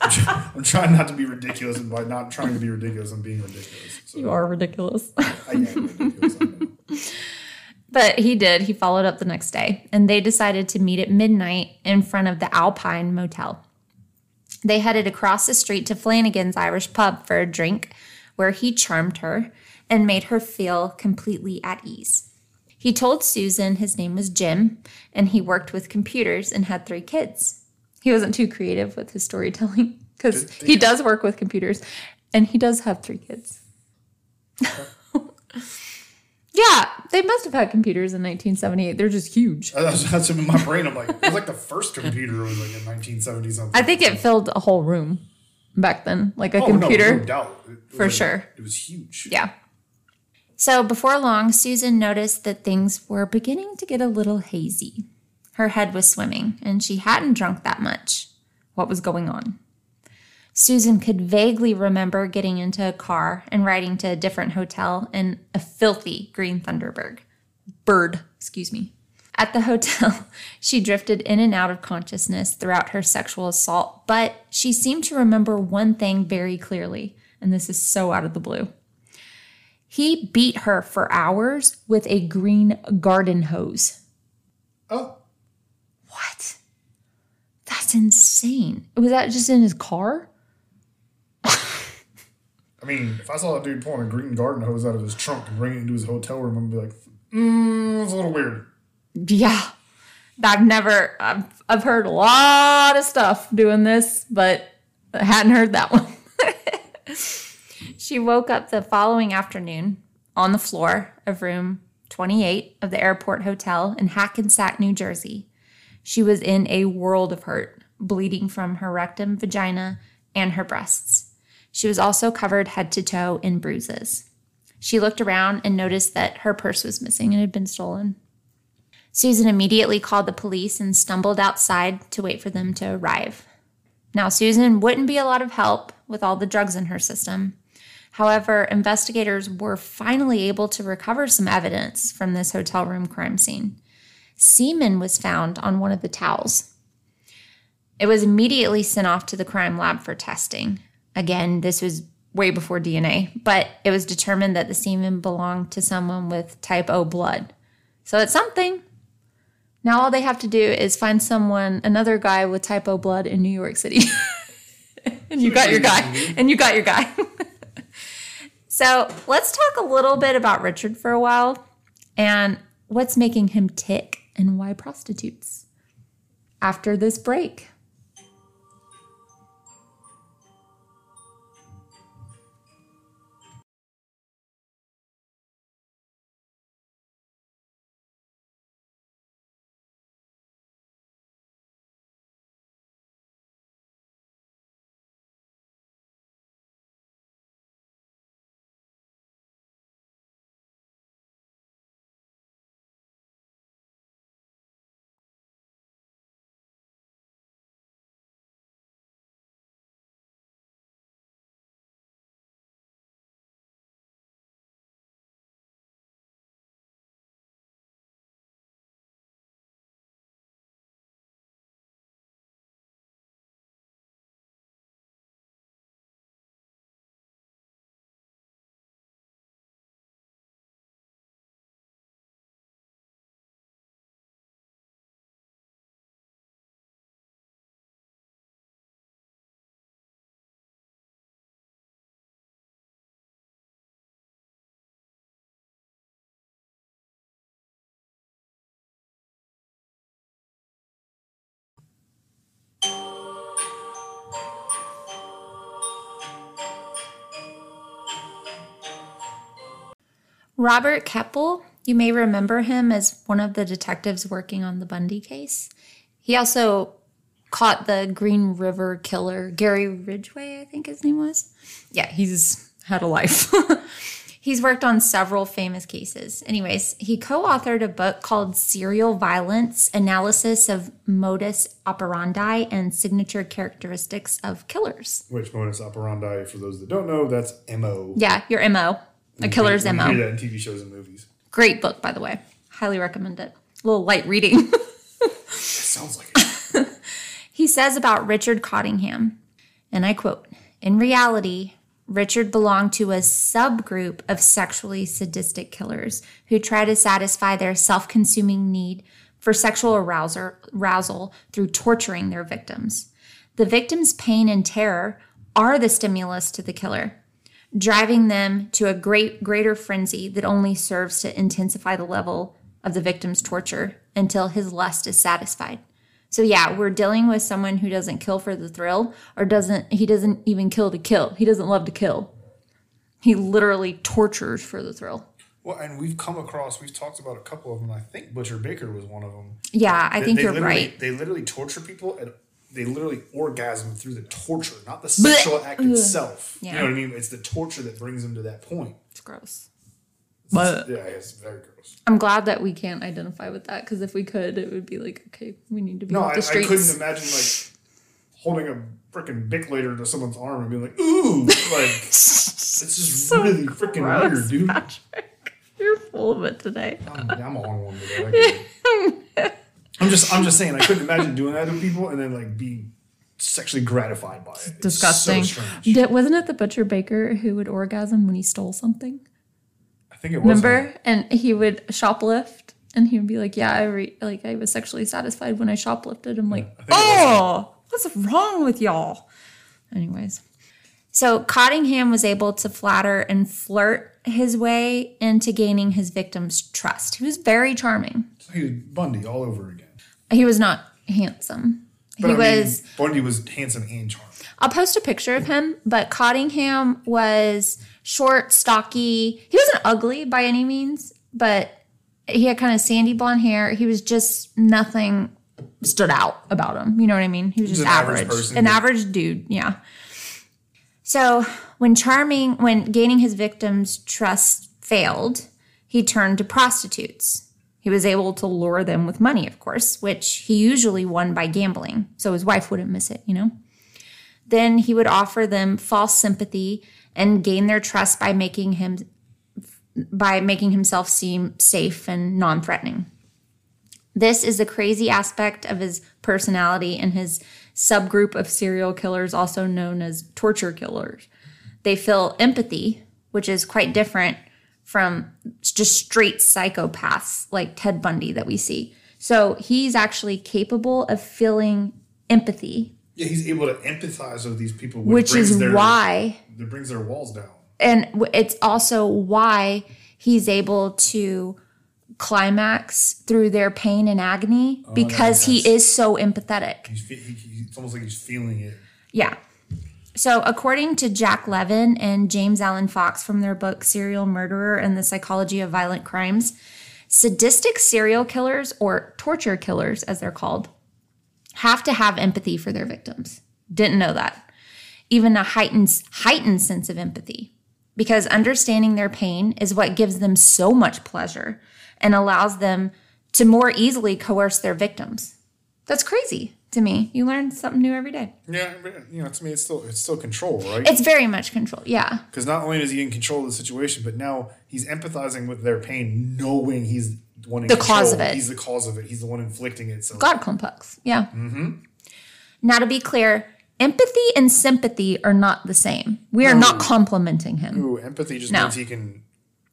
[laughs] I'm trying not to be ridiculous, and by not trying to be ridiculous, I'm being ridiculous. So You are ridiculous. I am ridiculous. But he did. He followed up the next day, and they decided to meet at midnight in front of the Alpine Motel. They headed across the street to Flanagan's Irish pub for a drink, where he charmed her and made her feel completely at ease. He told Susan his name was Jim, and he worked with computers and had three kids. He wasn't too creative with his storytelling because he does work with computers, and he does have three kids. [laughs] Yeah, they must have had computers in 1978. They're just huge. That's, that's in my brain. I'm like, it was like the first computer was like in 1970 something. I think it filled a whole room back then, like a Oh, computer. No, no doubt. For like- sure. It was huge. Yeah. So before long, Susan noticed that things were beginning to get a little hazy. Her head was swimming, and she hadn't drunk that much. What was going on? Susan could vaguely remember getting into a car and riding to a different hotel in a filthy green Thunderbird. Bird, excuse me. At the hotel, [laughs] she drifted in and out of consciousness throughout her sexual assault, but she seemed to remember one thing very clearly, and this is so out of the blue. He beat her for hours with a green garden hose. Oh, What? That's insane. Was that just in his car? I mean, if I saw a dude pulling a green garden hose out of his trunk and bringing it into his hotel room, I'd be like, mm, it's a little weird. Yeah. I've never, I've, I've heard a lot of stuff doing this, but I hadn't heard that one. [laughs] she woke up the following afternoon on the floor of room 28 of the airport hotel in Hackensack, New Jersey. She was in a world of hurt, bleeding from her rectum, vagina, and her breasts. She was also covered head to toe in bruises. She looked around and noticed that her purse was missing and had been stolen. Susan immediately called the police and stumbled outside to wait for them to arrive. Now, Susan wouldn't be a lot of help with all the drugs in her system. However, investigators were finally able to recover some evidence from this hotel room crime scene. Semen was found on one of the towels. It was immediately sent off to the crime lab for testing. Again, this was way before DNA, but it was determined that the semen belonged to someone with type O blood. So it's something. Now all they have to do is find someone, another guy with type O blood in New York City. [laughs] and you got your guy. And you got your guy. [laughs] so let's talk a little bit about Richard for a while and what's making him tick and why prostitutes. After this break. Robert Keppel, you may remember him as one of the detectives working on the Bundy case. He also caught the Green River killer, Gary Ridgway, I think his name was. Yeah, he's had a life. [laughs] he's worked on several famous cases. Anyways, he co authored a book called Serial Violence Analysis of Modus Operandi and Signature Characteristics of Killers. Which modus operandi, for those that don't know, that's MO. Yeah, your MO. A killer's We MO. hear that in TV shows and movies. Great book, by the way. Highly recommend it. A little light reading. [laughs] It sounds like it. [laughs] he says about Richard Cottingham, and I quote In reality, Richard belonged to a subgroup of sexually sadistic killers who try to satisfy their self consuming need for sexual arousal, arousal through torturing their victims. The victim's pain and terror are the stimulus to the killer, driving them to a great greater frenzy that only serves to intensify the level of the victim's torture until his lust is satisfied. So yeah, we're dealing with someone who doesn't kill for the thrill or doesn't he doesn't even kill to kill. He doesn't love to kill. He literally tortures for the thrill. Well, and we've come across, we've talked about a couple of them. I think Butcher Baker was one of them. Yeah, I They- think they you're right. They literally torture people and they literally orgasm through the torture, not the sexual act itself. You know what I mean? It's the torture that brings them to that point. It's gross. But yeah, it's very gross. I'm glad that we can't identify with that because if we could, it would be like, okay, we need to be No, I, the I couldn't imagine like holding a freaking Bic later to someone's arm and being like, ooh, like [laughs] it's just really freaking Gross, weird, dude. Patrick. You're full of it today. I'm, I'm on one today. [laughs] I get it. I'm just, I'm just saying, I couldn't imagine doing that to people and then like being sexually gratified by it. It's Disgusting. So strange. Did, wasn't it the butcher baker who would orgasm when he stole something? I think it was. Remember? And he would shoplift, and he would be like, "Yeah, I re- like I was sexually satisfied when I shoplifted." I'm like, I think it was "Oh, what's wrong with y'all?" Anyways, so Cottingham was able to flatter and flirt his way into gaining his victim's trust. He was very charming. He was Bundy all over again. He was not handsome. But he I mean, was. Bundy was handsome and charming. I'll post a picture of him, but Cottingham was short, stocky. He wasn't ugly by any means, but he had kind of sandy blonde hair. He was just nothing stood out about him. You know what I mean? He was just an average average. person, an average dude, yeah. So when charming, when gaining his victims' trust failed, he turned to prostitutes. He was able to lure them with money, of course, which he usually won by gambling, so his wife wouldn't miss it, you know? Then he would offer them false sympathy and gain their trust by making him by making himself seem safe and non-threatening. This is the crazy aspect of his personality and his subgroup of serial killers, also known as torture killers. They feel empathy, which is quite different from just straight psychopaths like Ted Bundy that we see. So he's actually capable of feeling empathy, Yeah, he's able to empathize with these people, which brings is their, why that brings their walls down. and it's also why he's able to climax through their pain and agony oh, because he is so empathetic. He's, fe- he, he, it's almost like he's feeling it. Yeah. So, according to Jack Levin and James Alan Fox from their book Serial Murderer and the Psychology of Violent Crimes, sadistic serial killers, or torture killers as they're called, have to have empathy for their victims. Didn't know that. Even a heightened, heightened sense of empathy. Because understanding their pain is what gives them so much pleasure and allows them to more easily coerce their victims. That's crazy to me. You learn something new every day. Yeah, you know, to me, it's still it's still control, right? It's very much control. Yeah. Because not only is he in control of the situation, but now he's empathizing with their pain, knowing he's the one in The control. cause of it. He's the cause of it. He's the one inflicting it. So God complex. Yeah. Mm-hmm. Now, to be clear, empathy and sympathy are not the same. We are not complimenting him. Ooh, empathy just No. means he can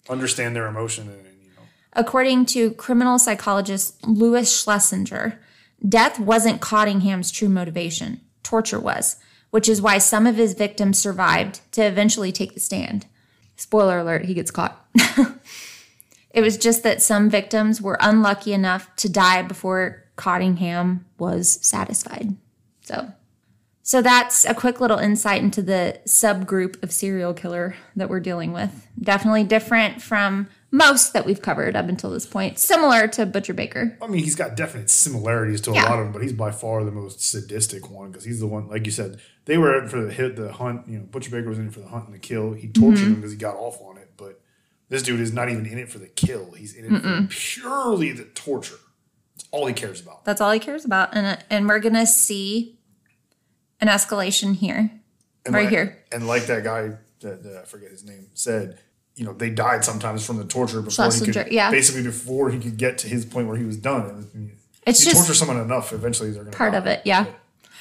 understand their emotion and, and you know. According to criminal psychologist Louis Schlesinger, death wasn't Cottingham's true motivation. Torture was, which is why some of his victims survived to eventually take the stand. Spoiler alert, he gets caught. [laughs] it was just that some victims were unlucky enough to die before Cottingham was satisfied. So, so that's a quick little insight into the subgroup of serial killer that we're dealing with. Definitely different from most that we've covered up until this point. Similar to Butcher Baker. I mean, he's got definite similarities to a Yeah. lot of them, but he's by far the most sadistic one because he's the one, like you said, they were in for the hit, the hunt. You know, Butcher Baker was in for the hunt and the kill. He tortured Mm-hmm. him because he got off on it, but this dude is not even in it for the kill. He's in it for purely the torture. That's all he cares about. That's all he cares about, and and we're gonna see an escalation here, And right like, here. And like that guy that, that I forget his name said, you know, they died sometimes from the torture before he could, yeah. basically before he could get to his point where he was done. And, It's you just torture someone enough, eventually they're going to part of it. Yeah,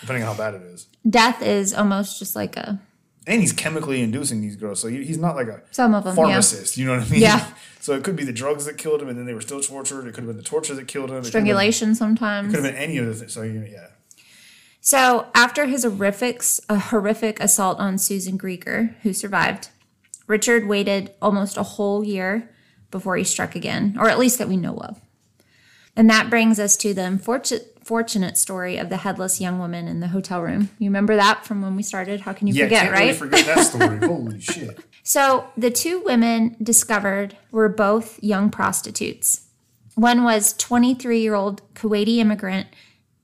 depending on how bad it is. death is almost just like a And he's chemically inducing these girls, so he's not like a some of them. Yeah, pharmacist. You know what I mean? Yeah. [laughs] So it could be the drugs that killed him, and then they were still tortured. It could have been the torture that killed him. It could have been- strangulation sometimes. Could have been any of the things. So you know, yeah. So, after his horrific, a horrific assault on Susan Grieger, who survived, Richard waited almost a whole year before he struck again, or at least that we know of. And that brings us to the unfortunate, fortunate story of the headless young woman in the hotel room. You remember that from when we started? How can you Yeah, forget, can't right? really forget that [laughs] story. Holy shit. So the two women discovered were both young prostitutes. One was 23 year old Kuwaiti immigrant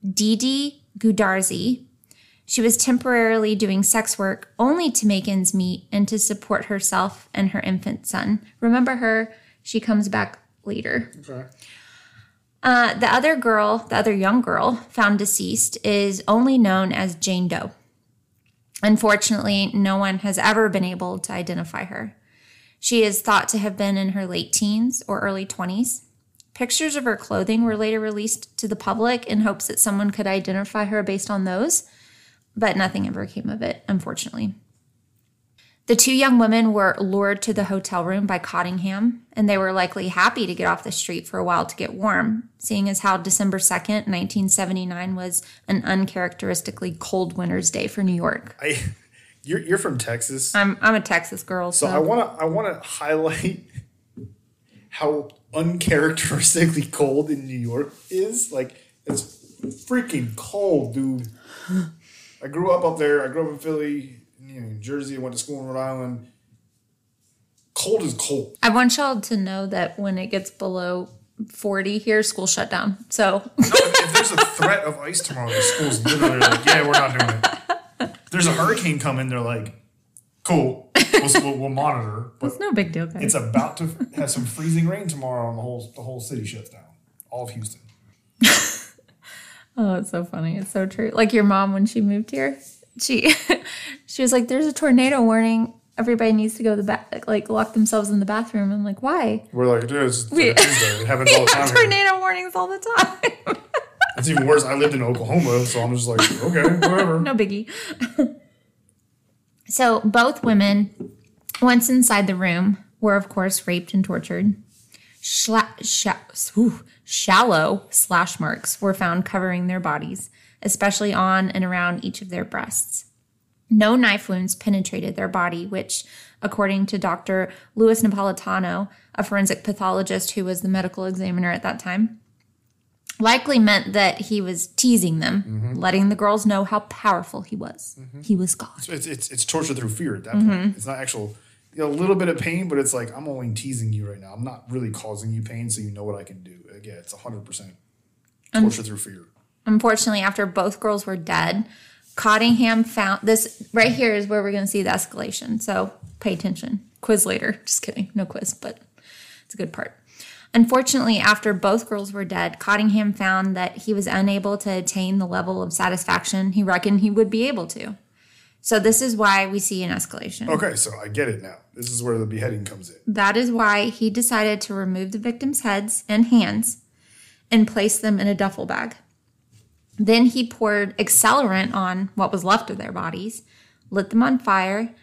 Deedeh Goodarzi. She was temporarily doing sex work only to make ends meet and to support herself and her infant son. Remember her? She comes back later. Okay. Uh, the other girl, the other young girl found deceased, is only known as Jane Doe. Unfortunately, no one has ever been able to identify her. She is thought to have been in her late teens or early 20s. Pictures of her clothing were later released to the public in hopes that someone could identify her based on those, but nothing ever came of it, unfortunately. The two young women were lured to the hotel room by Cottingham, and they were likely happy to get off the street for a while to get warm, seeing as how December 2nd, 1979 was an uncharacteristically cold winter's day for New York. I, [laughs] you're, you're from Texas. I'm, I'm a Texas girl, so, So I want to I want to highlight [laughs] how uncharacteristically cold in New York is. Like it's freaking cold, dude. [gasps] [laughs] I grew up up there. I grew up in Philly, you know, Jersey. I went to school in Rhode Island. Cold is cold. I want y'all to know that when it gets below 40 here, school shut down. So No, if, there's a threat of ice tomorrow, the school's literally like, "Yeah, we're not doing it." If there's a hurricane coming. They're like, Cool. We'll, we'll, we'll monitor. But It's no big deal, guys. it's about to have some freezing rain tomorrow, and the whole the whole city shuts down. All of Houston. Oh, it's so funny. It's so true. Like your mom when she moved here, she [laughs] she was like, "There's a tornado warning. Everybody needs to go to the bath, like lock themselves in the bathroom." I'm like, "Why?" We're like, dude, it's We- Tuesday. It happens [laughs] all the time. have here. tornado warnings all the time. [laughs] It's even worse. I lived in Oklahoma, so I'm just like, okay, whatever. no biggie. so both women, once inside the room, were of course raped and tortured. Shla- sha- ooh, shallow slash marks were found covering their bodies, especially on and around each of their breasts. No knife wounds penetrated their body, which, according to Dr. Louis Napolitano, a forensic pathologist who was the medical examiner at that time, likely meant that he was teasing them, letting the girls know how powerful he was. He was God. It's, it's it's torture through fear at that Mm-hmm. point. It's not actual. A little bit of pain, but it's like I'm only teasing you right now. I'm not really causing you pain, so you know what I can do. Like, yeah, it's 100 percent torture through fear. Unfortunately, after both girls were dead, Cottingham found this right here is where we're going to see the escalation. So pay attention. Quiz later. Just kidding. No quiz, but it's a good part. Unfortunately, after both girls were dead, Cottingham found that he was unable to attain the level of satisfaction he reckoned he would be able to. So, this is why we see an escalation. Okay, so I get it now. This is where the beheading comes in. That is why he decided to remove the victims' heads and hands and place them in a duffel bag. Then he poured accelerant on what was left of their bodies, lit them on fire,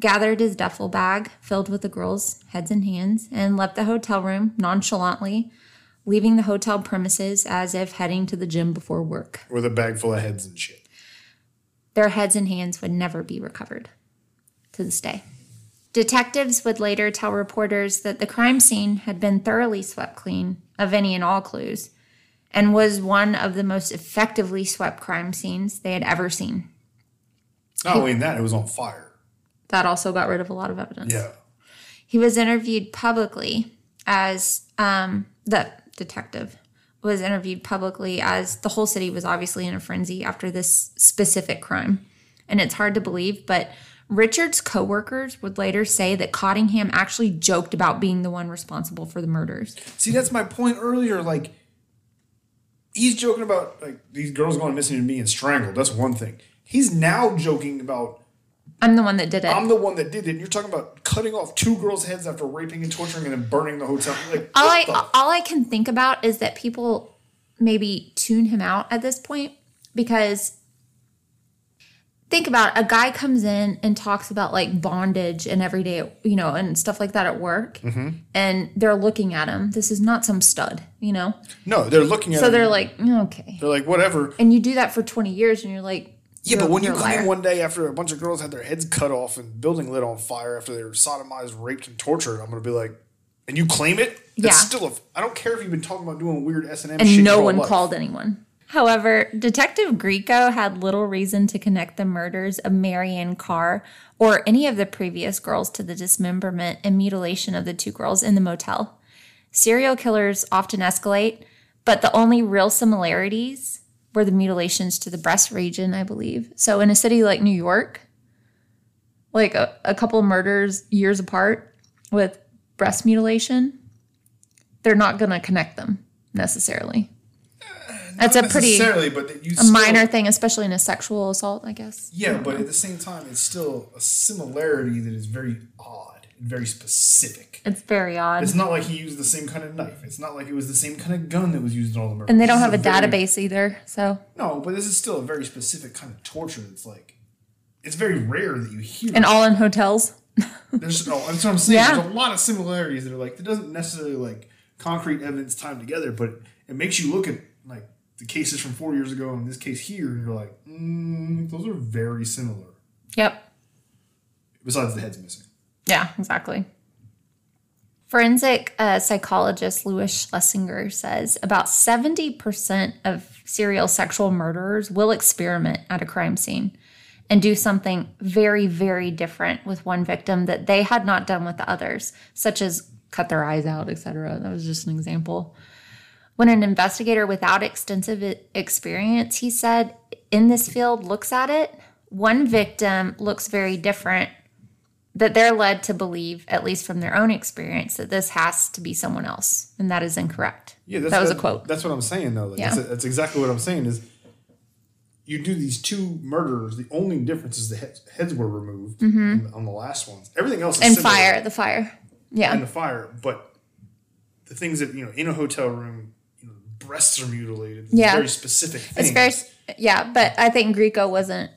gathered his duffel bag filled with the girls' heads and hands, and left the hotel room nonchalantly, leaving the hotel premises as if heading to the gym before work. With a bag full of heads and shit. Their heads and hands would never be recovered to this day. Detectives would later tell reporters that the crime scene had been thoroughly swept clean of any and all clues and was one of the most effectively swept crime scenes they had ever seen. Not only that, it was on fire. That also got rid of a lot of evidence. Yeah. He was interviewed publicly as um, the detective was interviewed publicly as the whole city was obviously in a frenzy after this specific crime. And it's hard to believe, but Richard's coworkers would later say that Cottingham actually joked about being the one responsible for the murders. See, that's my point earlier. Like, he's joking about like these girls going missing and being strangled. That's one thing. He's now joking about I'm the one that did it. I'm the one that did it. And you're talking about cutting off two girls' heads after raping and torturing and then burning the hotel. Like, all I the all I can think about is that people maybe tune him out at this point because think about it, a guy comes in and talks about like bondage and everyday you know and stuff like that at work Mm-hmm. and they're looking at him this is not some stud you know No, they're looking at him. so him. they're like "Mm, okay they're like, whatever. and you do that for 20 years and you're like Yeah, but you're- when you you're in liar. one day after a bunch of girls had their heads cut off and building lit on fire after they were sodomized, raped, and tortured, I'm gonna be like, and you claim it? That's Yeah. still a. I don't care if you've been talking about doing weird S and M and no your one life. called anyone. However, Detective Greco had little reason to connect the murders of Marianne Carr or any of the previous girls to the dismemberment and mutilation of the two girls in the motel. Serial killers often escalate, but the only real similarities were the mutilations to the breast region, I believe. So in a city like New York, like a, a couple murders years apart with breast mutilation, they're not going to connect them necessarily. Uh, That's a pretty necessarily, but a still, minor thing, especially in a sexual assault, I guess. Yeah, but at the same time, it's still a similarity that is very odd very specific. It's very odd. It's not like he used the same kind of knife. It's not like it was the same kind of gun that was used in all the murders. and they don't have a is very- database either. So, No, but this is still a very specific kind of torture. It's like it's very rare that you hear. and all in hotels. [laughs] There's no, that's what I'm saying. Yeah. There's a lot of similarities that are like, it doesn't necessarily like concrete evidence tied together, but it makes you look at like the cases from four years ago and this case here, and you're like, mm, those are very similar. Yep. Besides the heads missing. Yeah, exactly. Forensic uh, psychologist Louis Schlesinger says about 70% of serial sexual murderers will experiment at a crime scene and do something very, very different with one victim that they had not done with the others, such as cut their eyes out, etc. That was just an example. When an investigator without extensive experience, he said, in this field looks at it, one victim looks very different that they're led to believe, at least from their own experience, that this has to be someone else, and that is incorrect. Yeah, that's, that was that- a quote. That's what I'm saying, though. Like, Yeah. that's, that's exactly what I'm saying. Is you do these two murders. The only difference is the heads, heads were removed on, the, on the last ones. Everything else is Mm-hmm. And similar. fire, the fire. Yeah. and the fire, but the things that you know in a hotel room, you know, breasts are mutilated. Yeah. very specific things. it's very, yeah, but I think Greco wasn't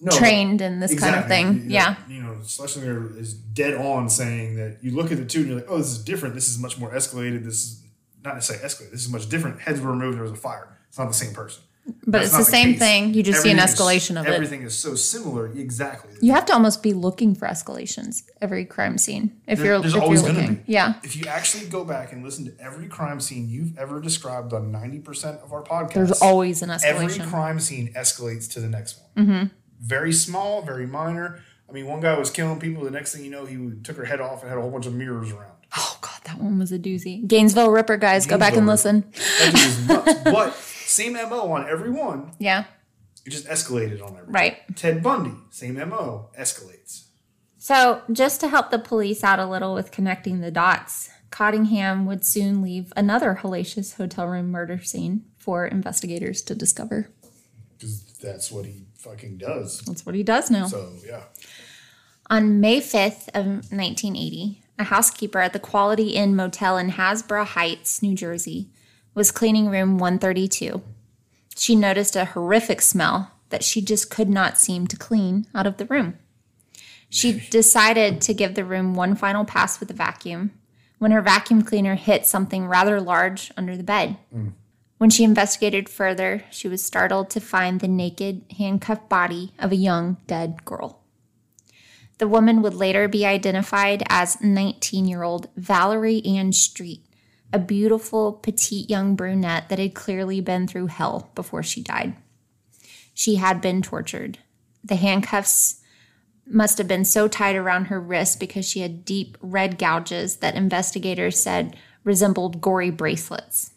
No, trained in this kind of thing. You- Yeah. you know, Schlesinger is dead on saying that you look at the two and you're like, oh, this is different. This is much more escalated. This is not necessarily escalated. This is much different. Heads were removed. There was a fire. It's not the same person. But That's it's not the same case. thing. You just see an Everything is- escalation of it. Everything is so similar. Exactly. You have to almost be looking for escalations every crime scene if There- you're there's if always you're looking. be. Yeah. If you actually go back and listen to every crime scene you've ever described on 90% of our podcast, There's always an escalation. every crime scene escalates to the next one. Mm-hmm. Very small, very minor. I mean, one guy was killing people. The next thing you know, he took her head off and had a whole bunch of mirrors around. Oh god, that one was a doozy. Gainesville Ripper guys, go back and Gainesville listen. That was nuts. [laughs] but same MO on every one. Yeah. It just escalated on every Right. Ted Bundy, same MO, escalates. So, just to help the police out a little with connecting the dots, Cottingham would soon leave another hellacious hotel room murder scene for investigators to discover. Because that's what he fucking does. That's what he does now. So, yeah. On May 5th of 1980, a housekeeper at the Quality Inn Motel in Hasbrouck Heights, New Jersey, was cleaning room 132. She noticed a horrific smell that she just could not seem to clean out of the room. She decided to give the room one final pass with a vacuum when her vacuum cleaner hit something rather large under the bed. Mm. When she investigated further, she was startled to find the naked, handcuffed body of a young, dead girl. The woman would later be identified as 19 year old Valerie Ann Street, a beautiful, petite young brunette that had clearly been through hell before she died. She had been tortured. The handcuffs must have been so tight around her wrists because she had deep red gouges that investigators said resembled gory bracelets.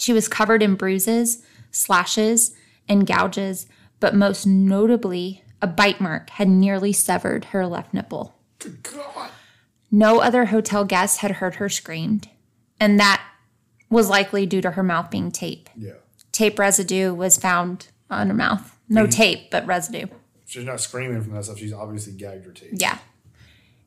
She was covered in bruises, slashes, and gouges, but most notably, a bite mark had nearly severed her left nipple. God. No other hotel guest had heard her screamed, and that was likely due to her mouth being tape. Yeah. Tape residue was found on her mouth. No mm-hmm. tape, but residue. She's not screaming from that stuff. She's obviously gagged her tape. Yeah.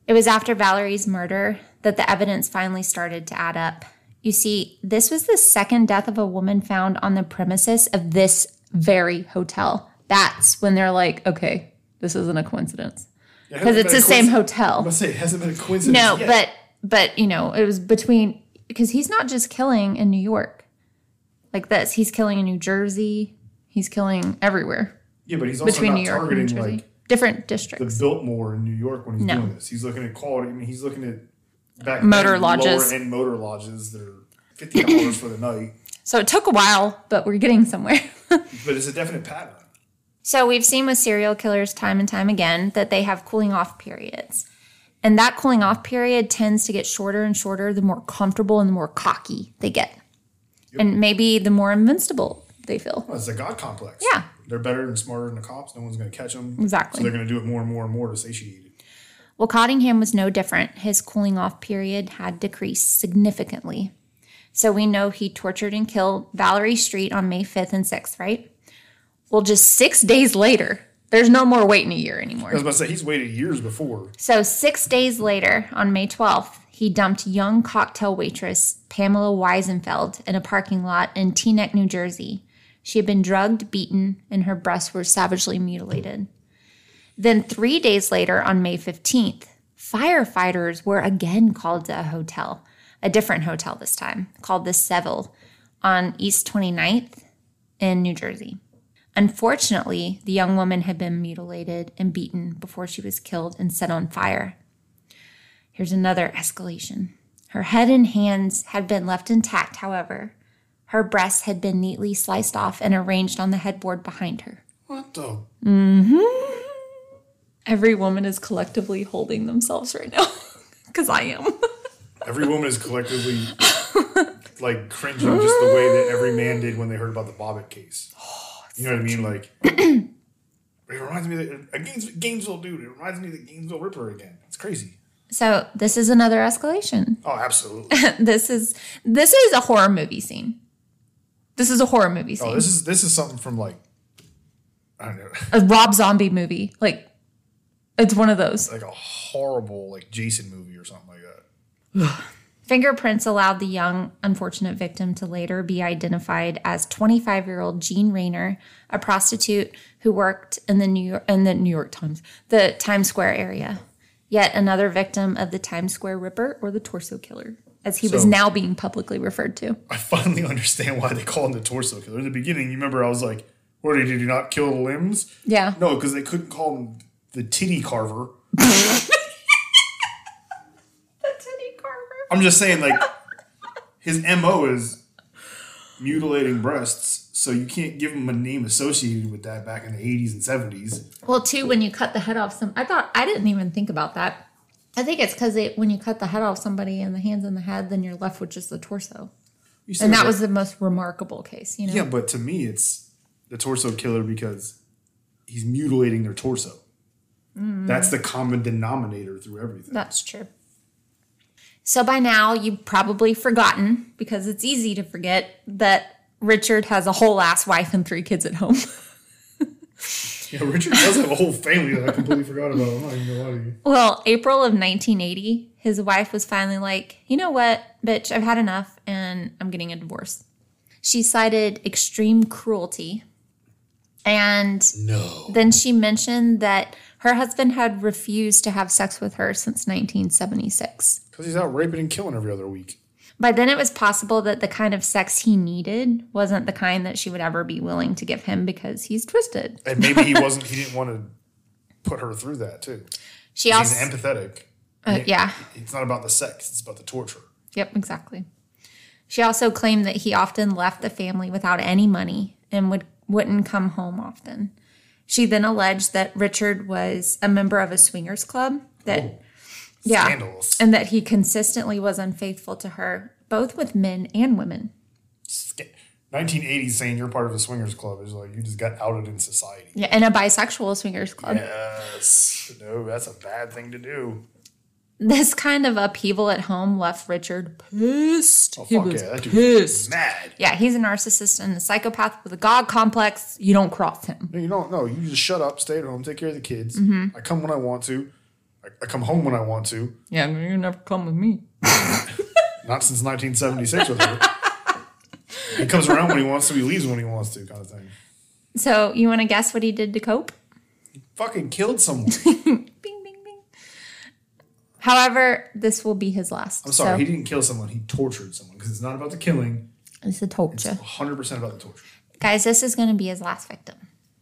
It was after Valerie's murder that the evidence finally started to add up. You see, this was the second death of a woman found on the premises of this very hotel. That's when they're like, okay, this isn't a coincidence. Because it's the same hotel. I'm gonna say it hasn't been a coincidence. No, yet. but but you know, it was between because he's not just killing in New York like this. He's killing in New Jersey. He's killing everywhere yeah, but he's also between not New York and New Jersey. like Different districts. the. Biltmore in New York when he's No. doing this. He's looking at quality. I mean, he's looking at back Motor then, lodges. lower end motor lodges that are fifty [clears throat] dollars for the night. So it took a while, but we're getting somewhere. [laughs] But it's a definite pattern. So we've seen with serial killers time and time again that they have cooling off periods. And that cooling off period tends to get shorter and shorter the more comfortable and the more cocky they get. And maybe the more invincible they feel. Well, it's a god complex. Yeah. they're better and smarter than the cops. No one's going to catch them. Exactly. So they're going to do it more and more and more to satiate it. Well, Cottingham was no different. His cooling off period had decreased significantly. So we know he tortured and killed Valerie Street on May 5th and 6th, right? Well, just six days later, there's no more waiting a year anymore. I was about to say he's waited years before. So, six days later, on May 12th, he dumped young cocktail waitress Pamela Weisenfeld in a parking lot in Teaneck, New Jersey. She had been drugged, beaten, and her breasts were savagely mutilated. Then, three days later, on May 15th, firefighters were again called to a hotel, a different hotel this time, called the Seville on East 29th in New Jersey. Unfortunately, the young woman had been mutilated and beaten before she was killed and set on fire. Here's another escalation. Her head and hands had been left intact, however. Her breasts had been neatly sliced off and arranged on the headboard behind her. What the? Mm-hmm. Every woman is collectively holding themselves right now. [laughs] Because I am. [laughs] Every woman is collectively like cringing just the way that every man did when they heard about the Bobbitt case. [sighs] Oh, you know what I mean? Like, [clears throat] you're reminds me of the, a Gaines, Gainesville dude. It reminds me of the Gainesville Ripper again. It's crazy. So this is another escalation. Oh, absolutely. [laughs] this is this is a horror movie scene. This is a horror movie oh, scene. oh, this is this is something from like I don't know, a Rob Zombie movie. Like it's one of those. like a horrible like Jason movie or something like that. [sighs] Fingerprints allowed the young, unfortunate victim to later be identified as 25 year old Jean Rayner, a prostitute who worked in the New York, in the New York Times, the Times Square area. Yet another victim of the Times Square Ripper or the Torso Killer, as he was now being publicly referred to. I finally [laughs] understand why they call him the torso killer. In the beginning, you remember I was like, "What did he do? Not kill the limbs?" Yeah. No, because they couldn't call him the titty carver. Teddy Carver. I'm just saying, like, his mo is mutilating breasts, so you can't give him a name associated with that back in the 80s and 70s. Well, too, when you cut the head off some, I thought I didn't even think about that. I think it's because it, when you cut the head off somebody and the hands and the head, then you're left with just the torso, and that that- was the most remarkable case. You know, yeah, but to me, it's the torso killer because he's mutilating their torso. Mm-hmm. That's the common denominator through everything. that's true. So by now you've probably forgotten because it's easy to forget that Richard has a whole ass wife and three kids at home. [laughs] Yeah, Richard does have a whole family that I completely forgot about. I'm not even gonna lie to you. Well, April of 1980, his wife was finally like, you know what, bitch, I've had enough and I'm getting a divorce. She cited extreme cruelty. And No. then she mentioned that her husband had refused to have sex with her since 1976. Because he's out raping and killing every other week. By then, it was possible that the kind of sex he needed wasn't the kind that she would ever be willing to give him because he's twisted. And maybe he [laughs] wasn't, he didn't want to put her through that too. She also. He's empathetic. uh, yeah, It's not about the sex, it's about the torture. Yep, exactly. She also claimed that he often left the family without any money and would wouldn't come home often. She then alleged that Richard was a member of a swingers club that yeah, Scandalous. and that he consistently was unfaithful to her both with men and women. Sca- 1980s saying you're part of a swingers club is like you just got outed in society. Yeah, and a bisexual swingers club. Yes. No, that's a bad thing to do. This kind of upheaval at home left Richard pissed. Oh, he fuck was yeah. That dude's pissed. mad. Yeah, he's a narcissist and a psychopath with a god complex. You don't cross him. No, you don't know. You just shut up, stay at home, take care of the kids. Mm-hmm. I come when I want to. I, I come home when I want to. Yeah, you never come with me. [laughs] Not since 1976 with her. [laughs] he comes around when he wants to, he leaves when he wants to, kind of thing. So, you want to guess what he did to cope? He Fucking killed someone. [laughs] However, this will be his last. I'm sorry, So, he didn't kill someone. He tortured someone because it's not about the killing. it's the torture. 100% about the torture. Guys, this is going to be his last victim.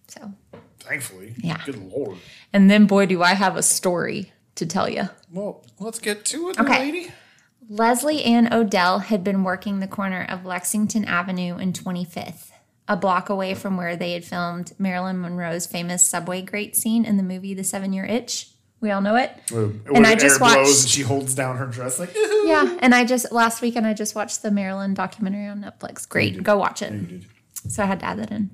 So, Thankfully. Yeah. Good lord. and then boy, do I have a story to tell you. Well, let's get to it, Okay. lady. Leslie Ann Odell had been working the corner of Lexington Avenue and 25th, a block away from where they had filmed Marilyn Monroe's famous subway grate scene in the movie The Seven Year Itch. We all know it. and I just watched- and she holds down her dress like, [laughs] Yeah, and I just last weekend I just watched the Marilyn documentary on Netflix. Great, go watch it. So I had to add that in.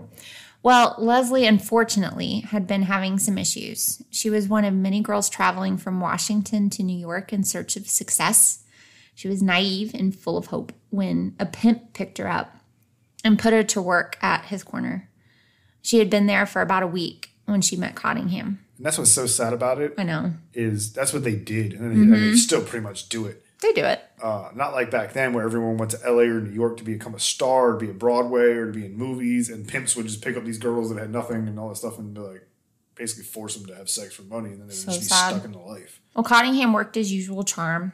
Well, Leslie unfortunately had been having some issues. She was one of many girls traveling from Washington to New York in search of success. She was naive and full of hope when a pimp picked her up and put her to work at his corner. She had been there for about a week when she met Cottingham. And that's what's so sad about it I know. is that's what they did, and, they, Mm-hmm. still pretty much do it. They do it. Uh, not like back then where everyone went to LA or New York to become a star, to be in Broadway or to be in movies, and pimps would just pick up these girls that had nothing and all that stuff and be like basically force them to have sex for money, and then they would So just be sad. stuck in the life. Well, Cottingham worked his usual charm,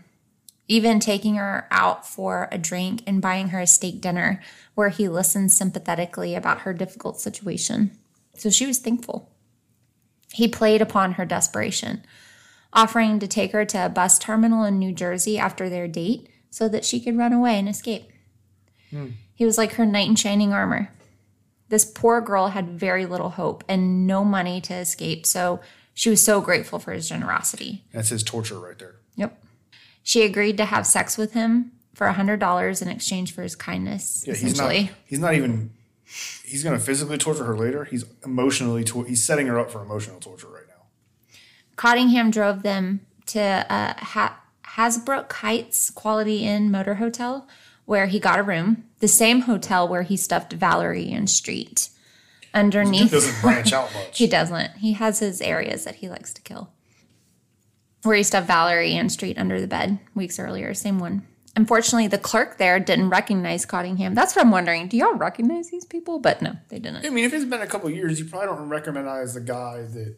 even taking her out for a drink and buying her a steak dinner where he listened sympathetically about her difficult situation. So she was thankful. He played upon her desperation, offering to take her to a bus terminal in New Jersey after their date so that she could run away and escape. Hmm. He was like her knight in shining armor. This poor girl had very little hope and no money to escape, so she was so grateful for his generosity. That's his torture right there. Yep. She agreed to have sex with him for $100 in exchange for his kindness, Yeah, he's not. He's not even he's going to physically torture her later. He's emotionally tor- he's setting her up for emotional torture right now. Cottingham drove them to uh, ha- Hasbrouck Heights Quality Inn Motor Hotel, where he got a room, the same hotel where he stuffed Valerie Ann Street. Underneath, He doesn't branch out [laughs] much. he doesn't. He has his areas that he likes to kill. Where he stuffed Valerie Ann Street under the bed weeks earlier, same one. Unfortunately, the clerk there didn't recognize Cottingham. That's what I'm wondering. Do y'all recognize these people? But no, they didn't. I mean, if it's been a couple years, you probably don't recognize the guy that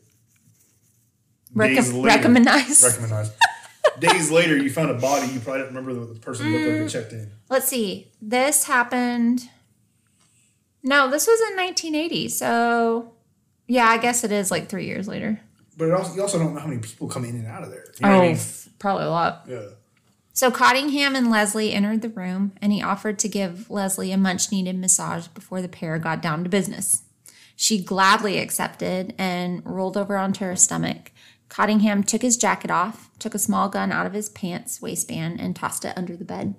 Recom- later- recognize? Recognize. [laughs] days later, you found a body. You probably don't remember the person looked like that mm. checked in. Let's see. This happened. No, this was in 1980. So, yeah, I guess it is like three years later. But it also, you also don't know how many people come in and out of there. You know what I oh, mean? probably a lot. Yeah. So Cottingham and Leslie entered the room and he offered to give Leslie a much needed massage before the pair got down to business. She gladly accepted and rolled over onto her stomach. Cottingham took his jacket off, took a small gun out of his pants waistband, and tossed it under the bed.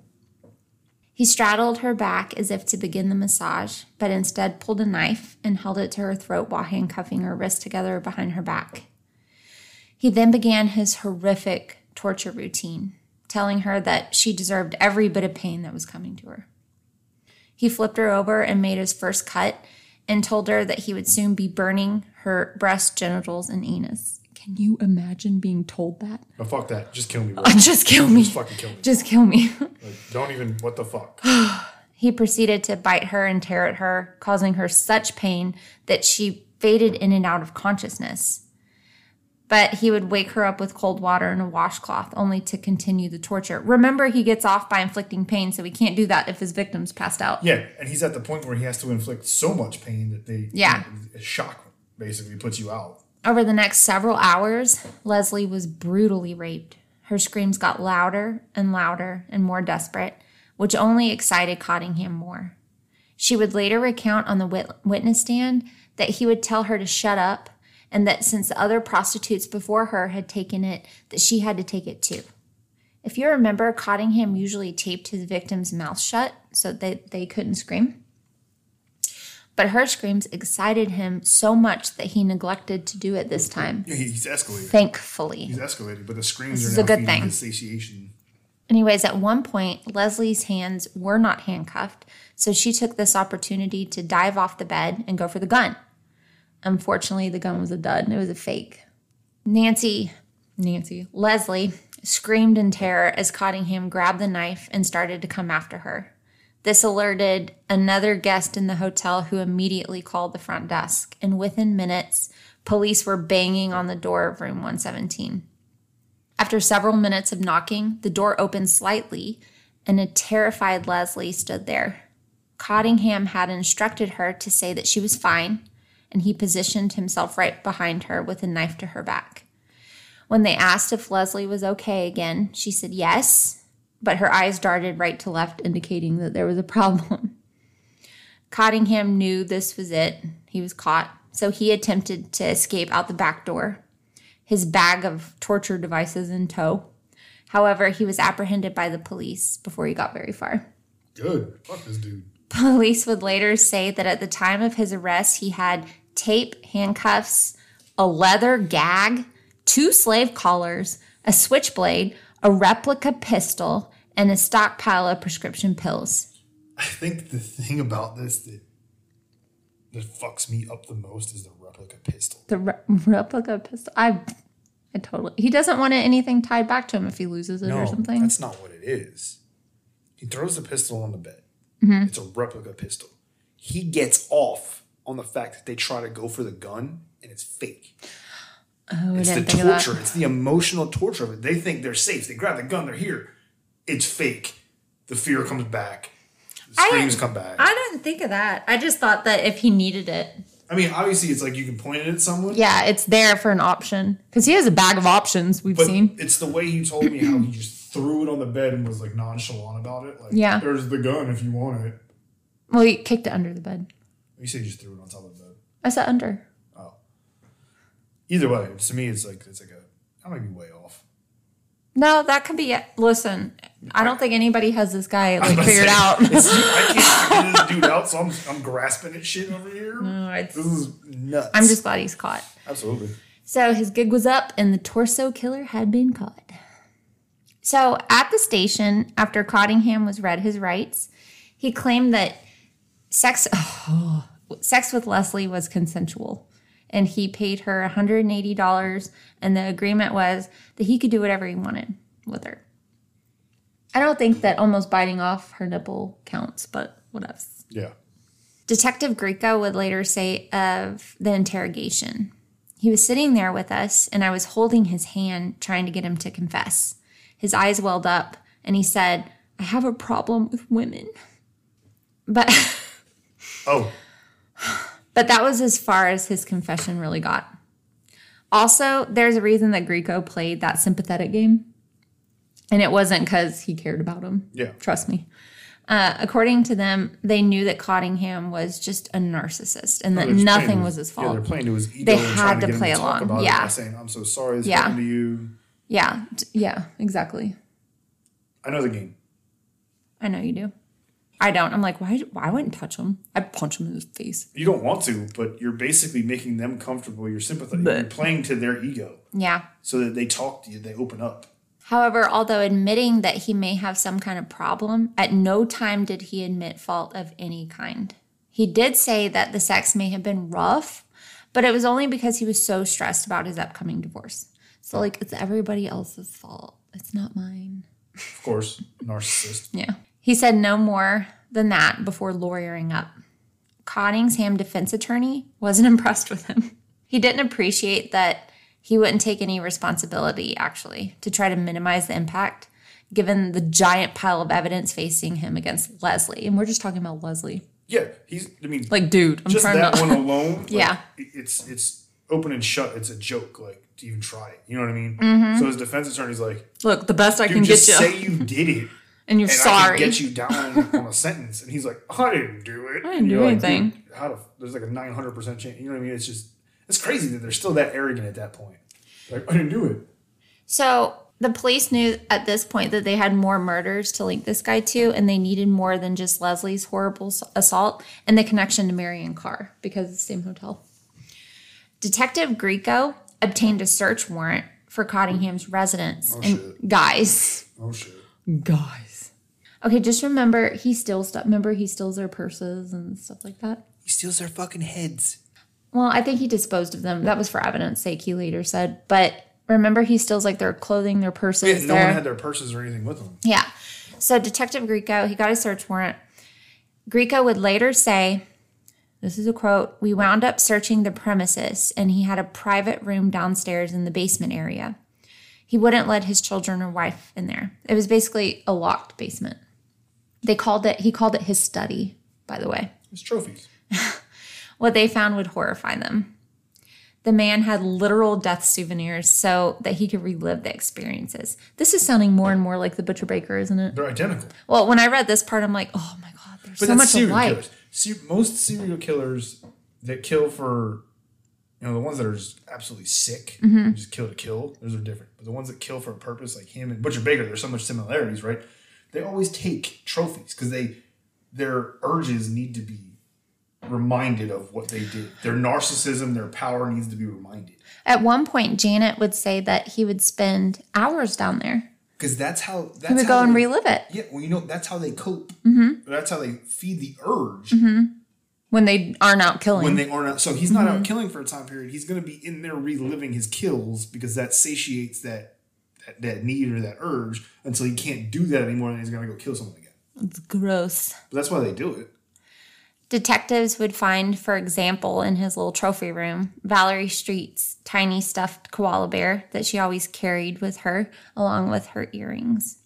He straddled her back as if to begin the massage, but instead pulled a knife and held it to her throat while handcuffing her wrists together behind her back. He then began his horrific torture routine, telling her that she deserved every bit of pain that was coming to her. He flipped her over and made his first cut and told her that he would soon be burning her breast, genitals, and anus. Can you imagine being told that? No, fuck that. Just kill me. Bro. [laughs] Just kill me. Just fucking kill me. Just kill me. [laughs] Like, don't even. What the fuck? [sighs] He proceeded to bite her and tear at her, causing her such pain that she faded in and out of consciousness. But he would wake her up with cold water and a washcloth, only to continue the torture. Remember, he gets off by inflicting pain, so he can't do that if his victim's passed out. Yeah, and he's at the point where he has to inflict so much pain that they. Yeah. a shock basically puts you out. Over the next several hours, Leslie was brutally raped. Her screams got louder and louder and more desperate, which only excited Cottingham more. She would later recount on the wit- witness stand that he would tell her to shut up and that since the other prostitutes before her had taken it, that she had to take it too. If you remember, Cottingham usually taped his victim's mouth shut so that they couldn't scream. But her screams excited him so much that he neglected to do it this time. Yeah, he's escalated. Thankfully. He's escalated, but the screams This are is a good thing. his satiation. Anyways, at one point, Leslie's hands were not handcuffed, so she took this opportunity to dive off the bed and go for the gun. Unfortunately, the gun was a dud. It was a fake. Nancy, Nancy, Leslie screamed in terror as Cottingham grabbed the knife and started to come after her. This alerted another guest in the hotel who immediately called the front desk, and within minutes, police were banging on the door of room 117. After several minutes of knocking, the door opened slightly, and a terrified Leslie stood there. Cottingham had instructed her to say that she was fine, and he positioned himself right behind her with a knife to her back. When they asked if Leslie was okay again, she said yes, but her eyes darted right to left, indicating that there was a problem. [laughs] Cottingham knew this was it. He was caught, so he attempted to escape out the back door his bag of torture devices in tow. However, he was apprehended by the police before he got very far. Good. Fuck this dude. Police would later say that at the time of his arrest, he had tape, handcuffs, a leather gag, two slave collars, a switchblade, a replica pistol, and a stockpile of prescription pills. I think the thing about this that that fucks me up the most is the replica pistol. The re- [laughs] replica pistol. I, I totally. He doesn't want anything tied back to him if he loses it No, or something. that's not what it is. He throws the pistol on the bed. Mm-hmm. It's a replica pistol. He gets off on the fact that they try to go for the gun and it's fake. oh, It's the didn't think of that. torture. It's the emotional torture of it. They think they're safe. They grab the gun. They're here. It's fake. The fear comes back. The screams come back. I didn't think of that. I just thought that if he needed it, I mean, obviously, it's like you can point it at someone. yeah, it's there for an option. Because he has a bag of options we've But seen. it's the way he told me how he just threw it on the bed and was like nonchalant about it. Like, Yeah. there's the gun if you want it. Well, he kicked it under the bed. You say you just threw it on top of the bed. I said under. Oh. Either way, to me, it's like it's like a I might be way off. No, that could be it. Listen, I don't think anybody has this guy like figured saying, out. I can't [laughs] figure this dude out, so I'm, I'm grasping at shit over here. No, it's- this is nuts. I'm just glad he's caught. absolutely. So his gig was up and the torso killer had been caught. So at the station, after Cottingham was read his rights, he claimed that sex [laughs] oh, sex with Leslie was consensual and he paid her $180 and the agreement was that he could do whatever he wanted with her. I don't think that almost biting off her nipple counts, but what else? Yeah. Detective Greco would later say of the interrogation He was sitting there with us, and I was holding his hand, trying to get him to confess. His eyes welled up, and he said, I have a problem with women. But. [laughs] Oh, But that was as far as his confession really got. Also, there's a reason that Greco played that sympathetic game. And it wasn't because he cared about him. Yeah. Trust me. Uh, according to them, they knew that Cottingham was just a narcissist and that nothing playing was his- fault. Yeah, they're playing to his ego. They had to him play along. Yeah. saying, "I'm so sorry this Yeah. happened to you." yeah. Yeah. Exactly. I know the game. I know you do. I don't. I'm like, why? Why wouldn't touch him? I'd punch him in the face. You don't want to, but you're basically making them comfortable. You're sympathetic. But- you're playing to their ego Yeah. so that they talk to you. They open up. However, although admitting that he may have some kind of problem, at no time did he admit fault of any kind. He did say that the sex may have been rough, but it was only because he was so stressed about his upcoming divorce. So, like, it's everybody else's fault. It's not mine. Of course, narcissist. Yeah. He said no more than that before lawyering up. Cottingham defense attorney wasn't [laughs] impressed with him. He didn't appreciate that he wouldn't take any responsibility, actually, to try to minimize the impact, given the giant pile of evidence facing him against Leslie. And we're just talking about Leslie. Yeah, he's. I mean, Like, dude, I'm just trying that to. one alone. [laughs] like, Yeah. it's it's open and shut. It's a joke. Like to even try it. You know what I mean? Mm-hmm. So his defense attorney's like, Look, the best I "Dude, can get you. say you did it." And you're and I sorry. can get you down [laughs] on a sentence. And he's like, I didn't do it. I didn't And do you're like, anything. "Dude, how to, there's like a 900% chance. You know what I mean? It's just, it's crazy that they're still that arrogant at that point. Like, I didn't do it. So the police knew at this point that they had more murders to link this guy to, and they needed more than just Leslie's horrible assault and the connection to Mary Ann Carr because it's the same hotel. Detective Greco obtained a search warrant for Cottingham's residence. Oh, and shit. guys, Oh, shit. guys. Okay, just remember he steals stuff. Remember he steals their purses and stuff like that. He steals their fucking heads. Well, I think he disposed of them. That was for evidence sake. He later said, but remember he steals like their clothing, their purses. Yeah, no their- one had their purses or anything with them. Yeah. So Detective Greco, he got a search warrant. Greco would later say, this is a quote, we wound up searching the premises and he had a private room downstairs in the basement area. He wouldn't let his children or wife in there. It was basically a locked basement. They called it, he called it his study, by the way. It's trophies. [laughs] What they found would horrify them. The man had literal death souvenirs so that he could relive the experiences. This is sounding more and more like the Butcher Baker, isn't it? They're identical. Well, when I read this part, I'm like, oh my god, there's so much serial alike. killers. Most serial killers that kill for, you know, the ones that are just absolutely sick, Mm-hmm. just kill to kill, those are different. But the ones that kill for a purpose, like him and Butcher Baker, there's so much similarities, right? They always take trophies because they their urges need to be reminded of what they did. Their narcissism, their power needs to be reminded. At one point, Janet would say that he would spend hours down there. Because that's how that's He would how go and they- relive it Yeah, well, you know, that's how they cope. Mm-hmm. That's how they feed the urge when they aren't out killing. when they are not. So he's not Mm-hmm. out killing for a time period. He's going to be in there reliving his kills because that satiates that, that that need or that urge until he can't do that anymore, and he's going to go kill someone again. it's gross. But that's why they do it. Detectives would find, for example, in his little trophy room, Valerie Street's tiny stuffed koala bear that she always carried with her, along with her earrings.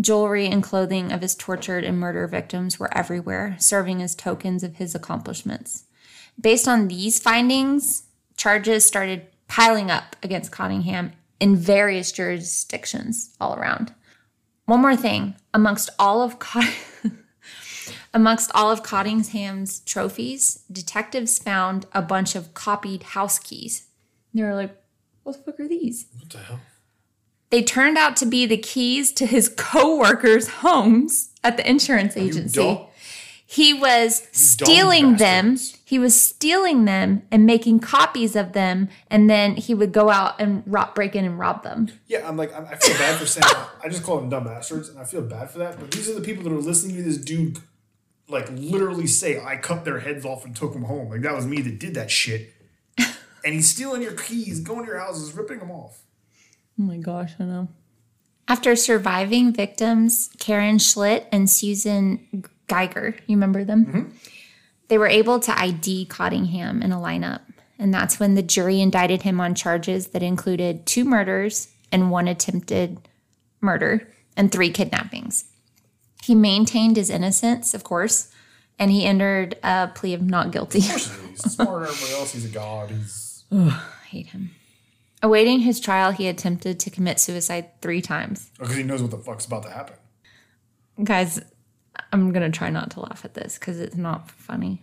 Jewelry and clothing of his tortured and murder victims were everywhere, serving as tokens of his accomplishments. Based on these findings, charges started piling up against Cottingham in various jurisdictions all around. One more thing, amongst all of Cott- [laughs] Amongst all of Cottingham's trophies, detectives found a bunch of copied house keys. They were like, what the fuck are these? What the hell? They turned out to be the keys to his co-workers' homes at the insurance agency. He was stealing them. bastards. He was stealing them and making copies of them, and then he would go out and rob, break in and rob them. Yeah, I'm like, I I feel bad for saying, I just call them dumb bastards, and I feel bad for that. But these are the people that are listening to this dude, like, literally say, I cut their heads off and took them home. Like, that was me that did that shit. [laughs] and he's stealing your keys, going to your houses, ripping them off. Oh my gosh, I know. After surviving victims, Karen Schlitt and Susan Geiger, you remember them? Mm-hmm. They were able to ID Cottingham in a lineup. And that's when the jury indicted him on charges that included two murders and one attempted murder and three kidnappings. He maintained his innocence, of course, and he entered a plea of not guilty. He's smarter than everybody else. He's a god. He's [sighs] I hate him. Awaiting his trial, he attempted to commit suicide three times. Oh, because he knows what the fuck's about to happen. guys i'm gonna try not to laugh at this because it's not funny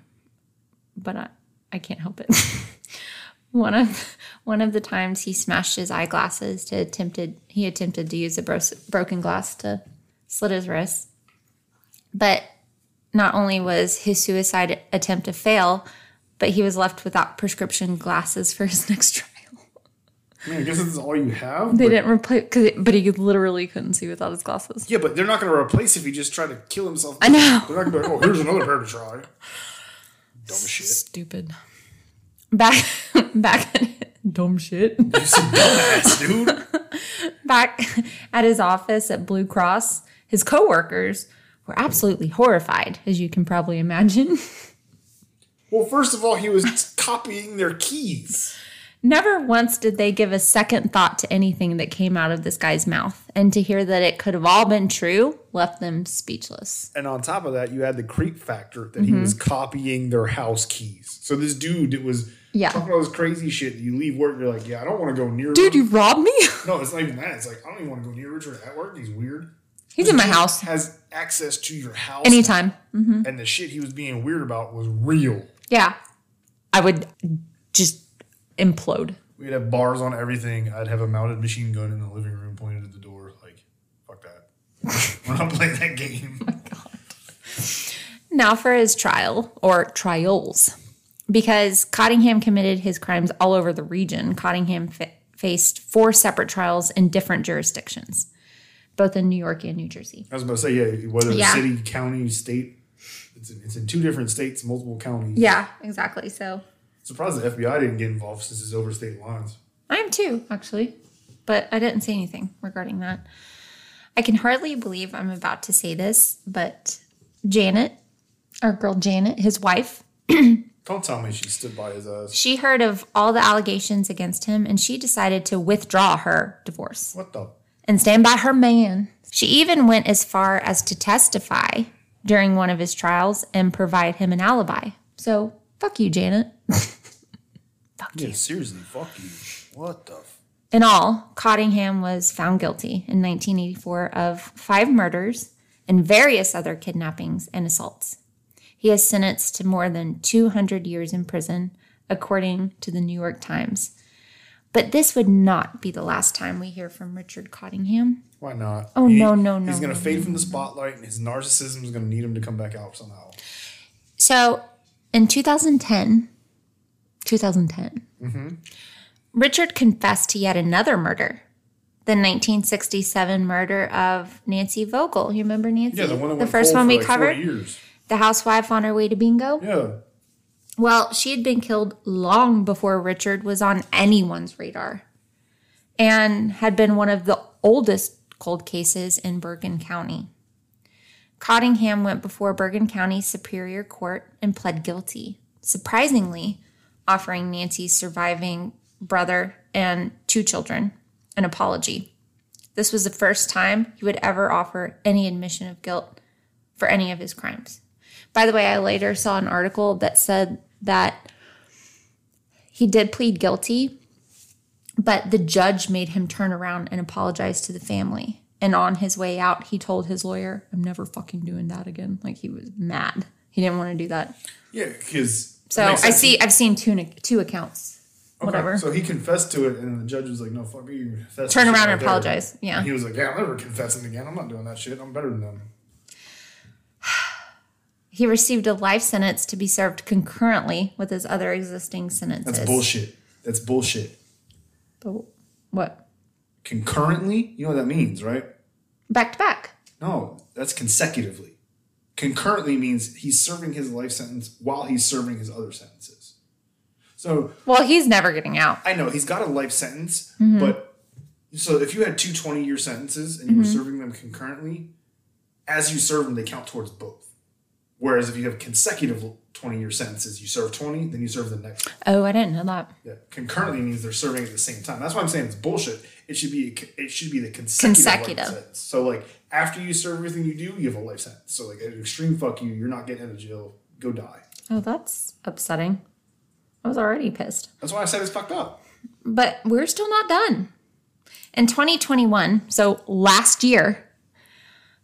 but i i can't help it. [laughs] One of one of the times he smashed his eyeglasses to attempted he attempted to use a bro- broken glass to slit his wrist but not only was his suicide attempt a fail but he was left without prescription glasses for his [laughs] next trial I mean, I guess this is all you have. they but, didn't replace cause it, but he literally couldn't see without his glasses Yeah, but they're not going to replace if he just tried to kill himself. I know. They're not going to be like, oh, here's another pair to try. Dumb as shit. Stupid. Back, [laughs] back, dumb shit. You some dumbass, dude. [laughs] Back at his office at Blue Cross, his coworkers were absolutely horrified, as you can probably imagine. [laughs] Well, first of all, he was copying their keys. Never once did they give a second thought to anything that came out of this guy's mouth, and to hear that it could have all been true left them speechless. And on top of that, you had the creep factor that he was mm-hmm. copying their house keys. So this dude that was Yeah. talking all this crazy shit. You leave work, you're like, yeah, I don't want to go near. Dude, you robbed me? [laughs] no, it's not even that. It's like I don't even want to go near Richard at work. He's weird. He's in my house Has access to your house anytime. Mm-hmm. And the shit he was being weird about was real. Yeah. I would just implode. We'd have bars on everything. I'd have a mounted machine gun in the living room pointed at the door. Like, fuck that. We're not playing that game. [laughs] Oh now for his trial or trials. Because Cottingham committed his crimes all over the region, Cottingham fa- faced four separate trials in different jurisdictions, both in New York and New Jersey. I was about to say, yeah, whether Yeah. city, county, state, it's in, it's in two different states, multiple counties. Yeah, exactly. So Surprised the FBI didn't get involved since it's over state lines. I am too, actually, but I didn't say anything regarding that. I can hardly believe I'm about to say this, but Janet, our girl Janet, his wife, [clears throat] Don't tell me she stood by his ass. she heard of all the allegations against him and she decided to withdraw her divorce. What the? and stand by her man. She even went as far as to testify during one of his trials and provide him an alibi. So, fuck you, Janet. [laughs] Yeah, seriously, fuck you. What the? F- In all, Cottingham was found guilty in 1984 of five murders and various other kidnappings and assaults. He is sentenced to more than 200 years in prison, according to the New York Times. But this would not be the last time we hear from Richard Cottingham. Why not? Oh, no, no, no, He's gonna no, fade from the spotlight, and his narcissism is gonna need him to come back out somehow. So in 2010, 2010, mm-hmm. Richard confessed to yet another murder. The 1967 murder of Nancy Vogel. You remember Nancy? Yeah, the one went first one we like covered? The housewife on her way to bingo? Yeah. Well, she had been killed long before Richard was on anyone's radar and had been one of the oldest cold cases in Bergen County. Cottingham went before Bergen County Superior Court and pled guilty, surprisingly, offering Nancy's surviving brother and two children an apology. This was the first time he would ever offer any admission of guilt for any of his crimes. By the way, I later saw an article that said that he did plead guilty, but the judge made him turn around and apologize to the family. And on his way out, he told his lawyer, I'm never fucking doing that again. Like he was mad. He didn't want to do that. Yeah, because So I see, I've seen two, two accounts whatever. So he confessed to it, and the judge was like, "No, fuck you." Turn around and there." apologize. Yeah. And he was like, "Yeah, I'm never confessing again. I'm not doing that shit. I'm better than them." He received a life sentence to be served concurrently with his other existing sentences. That's bullshit. That's bullshit. But what? Concurrently, you know what that means, right? Back to back. No, that's consecutively. Concurrently means he's serving his life sentence while he's serving his other sentences. So Well, he's never getting out. I know he's got a life sentence, Mm-hmm. but so if you had two 20 year sentences and you were serving them concurrently, as you serve them, they count towards both. Whereas if you have consecutive 20 year sentences, you serve 20, then you serve the next. Oh, I didn't know that. Yeah. Concurrently means they're serving at the same time. That's why I'm saying it's bullshit. It should be it should be the consecutive, Consecutive. So like after you serve everything you do, you have a life sentence. So like an extreme fuck you, you're not getting out of jail. Go die. Oh, that's upsetting. I was already pissed. That's why I said it's fucked up. But we're still not done. In 2021, so last year,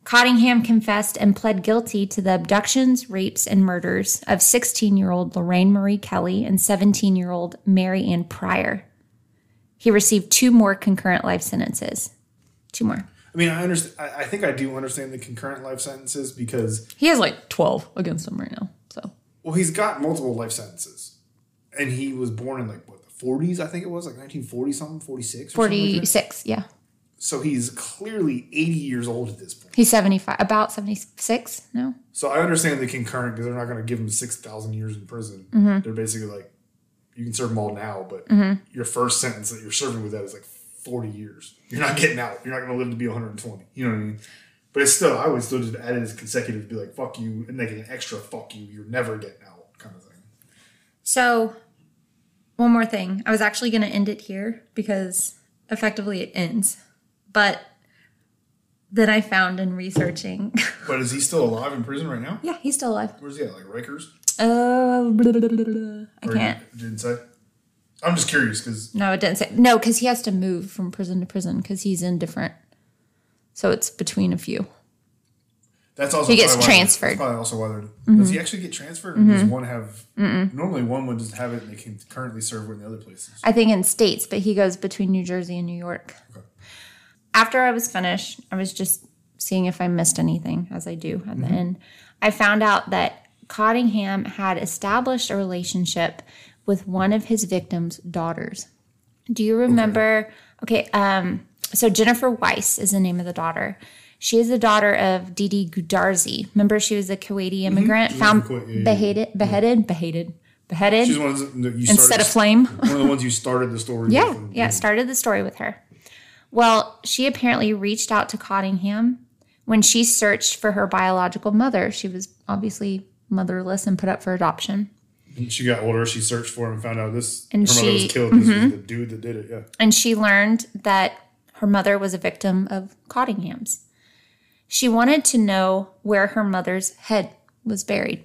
Cottingham confessed and pled guilty to the abductions, rapes, and murders of 16 year old Lorraine Marie Kelly and 17 year old Mary Ann Pryor. He received two more concurrent life sentences. Two more. I mean, I understand. I, I think I do understand the concurrent life sentences because He has like 12 against him right now. So, well, he's got multiple life sentences, and he was born in like what the 40s, I think it was like 1940 something, 46, or something like that. 46, yeah. So he's clearly 80 years old at this point. He's 75, about 76, no? So I understand the concurrent because they're not going to give him 6,000 years in prison. Mm-hmm. They're basically like, you can serve them all now, but your first sentence that you're serving with that is like 40 years. You're not getting out. You're not going to live to be 120. You know what I mean? But it's still, I would still just add it as consecutive to be like, fuck you, and make it an extra fuck you. You're never getting out kind of thing. So, one more thing. I was actually going to end it here because effectively it ends. But then I found in researching. [laughs] But is he still alive in prison right now? yeah, he's still alive. Where's he at? Like Rikers? Uh, blah, blah, blah, blah, blah. I Or can't. didn't say? I'm just curious because No, it didn't say. No, because he has to move from prison to prison because he's in different. So it's between a few. that's also He gets why- transferred. That's probably also why they're. Does he mm-hmm. actually get transferred, or mm-hmm. does one have? Normally, one would just have it, and they can currently serve in the other places. I think in states, but he goes between New Jersey and New York. Okay. After I was finished, I was just seeing if I missed anything, as I do at the mm-hmm. end. I found out that Cottingham had established a relationship with one of his victims' daughters. Do you remember? Okay, um, so Jennifer Weiss is the name of the daughter. She is the daughter of Deedeh Goodarzi. Remember, she was a Kuwaiti immigrant She was found from Kuwait, yeah, beheaded, beheaded, beheaded, beheaded She's one of the you instead of flame. one of the ones you started the story. [laughs] Yeah, with yeah, started the story with her. Well, she apparently reached out to Cottingham when she searched for her biological mother. She was obviously motherless and put up for adoption. She got older. She searched for him and found out this. And her mother she- mm-hmm. was killed. This was the dude that did it. Yeah. And she learned that her mother was a victim of Cottingham's. She wanted to know where her mother's head was buried.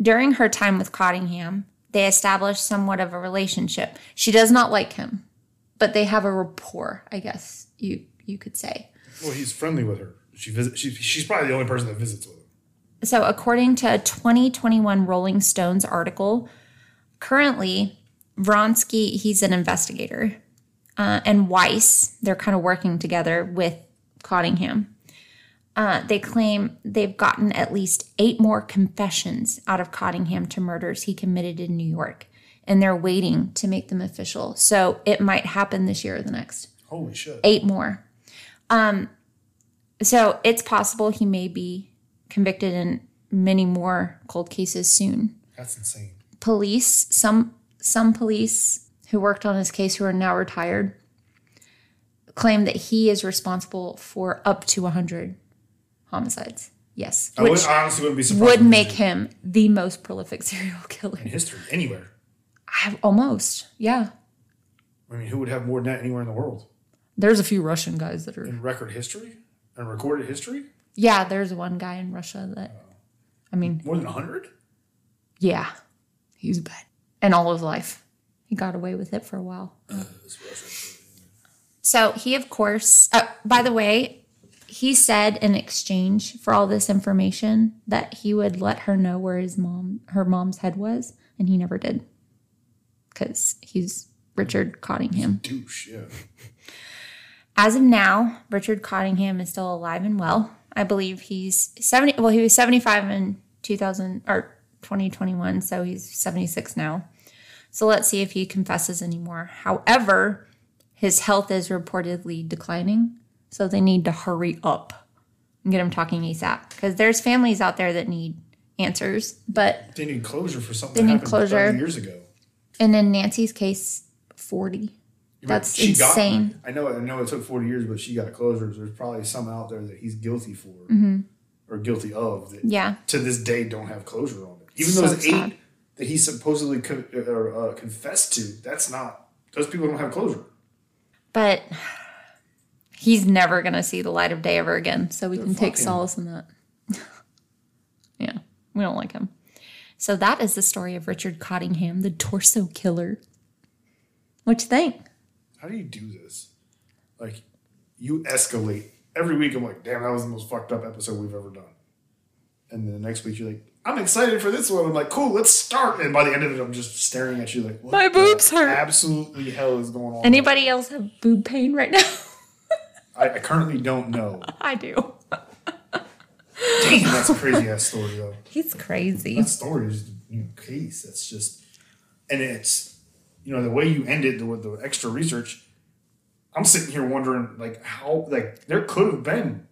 During her time with Cottingham, they established somewhat of a relationship. She does not like him, but they have a rapport, I guess you you could say. Well, he's friendly with her. She visit. She, she's probably the only person that visits with him. So, according to a 2021 Rolling Stones article, currently Vronsky, he's an investigator, uh, and Weiss, they're kind of working together with Cottingham. Uh, they claim they've gotten at least eight more confessions out of Cottingham to murders he committed in New York, and they're waiting to make them official. So, it might happen this year or the next Holy shit. eight more. Um, so it's possible he may be convicted in many more cold cases soon. That's insane. Police, some some police who worked on his case who are now retired, claim that he is responsible for up to 100 homicides. Yes, I, would, which I honestly wouldn't be surprised. would make him the most prolific [laughs] serial killer. in history anywhere. I, almost, yeah. I mean, who would have more than that anywhere in the world There's a few Russian guys that are in record history and recorded history? Yeah, there's one guy in Russia that, I mean, More than hundred? yeah, he's bad. And all his life, he got away with it for a while. So he, of course, uh, by the way, he said in exchange for all this information that he would let her know where his mom, her mom's head was, and he never did. because he's Richard Cottingham. Douche, yeah. As of now, Richard Cottingham is still alive and well. I believe he's 70 well he was 75 in 2000 or 2021, so he's 76 now. So let's see if he confesses anymore. However, his health is reportedly declining, so they need to hurry up and get him talking ASAP because there's families out there that need answers. But They need closure for something They that need happened closure. years ago. and in Nancy's case, 40. That's She got- insane. I know. I know it took forty years, but she got closure. There's probably some out there that he's guilty for or guilty of that Mm-hmm. Yeah. to this day don't have closure on it. Even So those eight that he supposedly con- or, uh, confessed to, that's not. Those people don't have closure. But he's never going to see the light of day ever again. So we can take solace in that. [laughs] yeah, we don't like him. So that is the story of Richard Cottingham, the torso killer. What you think? How do you do this? Like, you escalate every week. I'm like, damn, that was the most fucked up episode we've ever done. And then the next week, you're like, I'm excited for this one. I'm like, cool, let's start. And by the end of it, I'm just staring at you like, what My the boobs hurt. Absolutely hell is going on. Anybody else have boob pain right now? [laughs] I, I currently don't know. I do. Damn, that's a crazy ass story though. He's crazy. That story is you know, case. That's just, and it's, you know, the way you ended with the extra research. I'm sitting here wondering, like, how, like, there could have been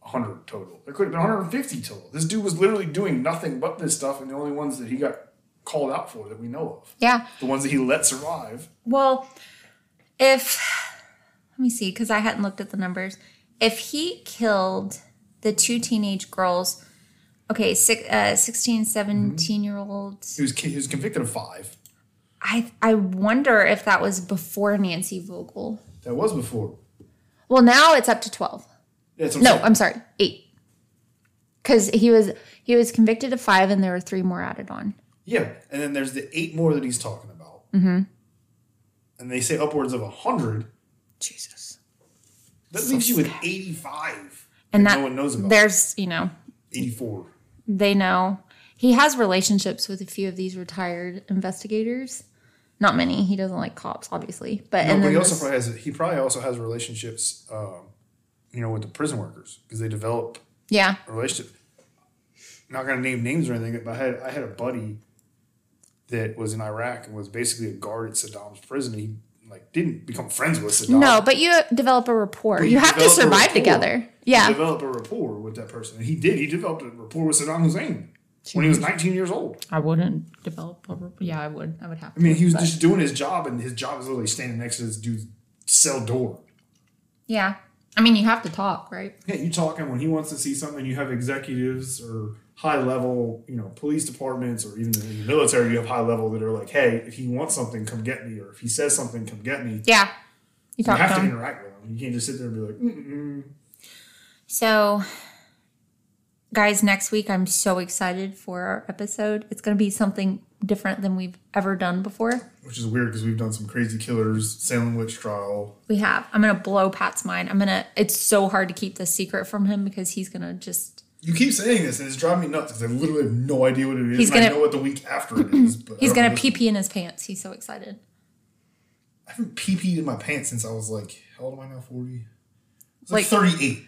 100 total. There could have been 150 total. This dude was literally doing nothing but this stuff, and the only ones that he got called out for that we know of, Yeah. the ones that he let survive. Well, if let me see, because I hadn't looked at the numbers. If he killed the two teenage girls, okay, six, uh, 16, 17 year olds, He was he was convicted of five. I I wonder if that was before Nancy Vogel. That was before. Well, now it's up to 12. Yeah, that's what I'm No, saying. I'm sorry, eight. Because he was he was convicted of five, and there were three more added on. Yeah, and then there's the eight more that he's talking about. Mm-hmm. And they say upwards of a 100. Jesus. That leaves you with 85. And that that no one knows about. there's you know 84. they know he has relationships with a few of these retired investigators. Not many. He doesn't like cops, obviously. But No, and but he also this- probably has he probably also has relationships, um, you know, with the prison workers because they develop yeah, relationship. Not gonna name names or anything, but I had I had a buddy that was in Iraq and was basically a guard at Saddam's prison. He like didn't become friends with Saddam. no, but you develop a rapport. But You have to survive rapport. together. You Yeah, develop a rapport with that person, and he did. He developed a rapport with Saddam Hussein when he was 19 years old. I wouldn't develop a. Yeah, I would. I would have. I mean, he was just doing his job, and his job is literally standing next to this dude's cell door. Yeah, I mean, you have to talk, right? Yeah, you talking when he wants to see something. You have executives or high level, you know, police departments or even in the military. You have high level that are like, hey, if he wants something, come get me, or if he says something, come get me. Yeah, you You have to to interact with him. You can't just sit there and be like, Mm-mm. So, guys, next week I'm so excited for our episode. It's going to be something different than we've ever done before. which is weird because we've done some crazy killers, Salem witch trial. We have. I'm going to blow Pat's mind. I'm going to, it's so hard to keep this secret from him because he's going to just, You keep saying this, and it's driving me nuts because I literally have no idea what it is. He's I gonna- know what the week after it is. But he's going to pee pee in his pants. He's so excited. I haven't pee peed in my pants since I was like, how old am I now? 40? Like- like, 38.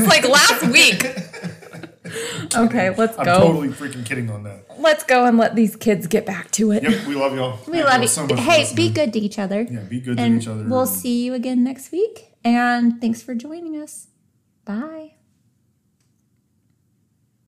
Like last week. okay, let's go. I'm go. totally freaking kidding on that. Let's go and let these kids get back to it. Yep, we love y'all. We love you. hey, be good to each other. Yeah, be good to and each other. We'll see you again next week. And thanks for joining us. Bye.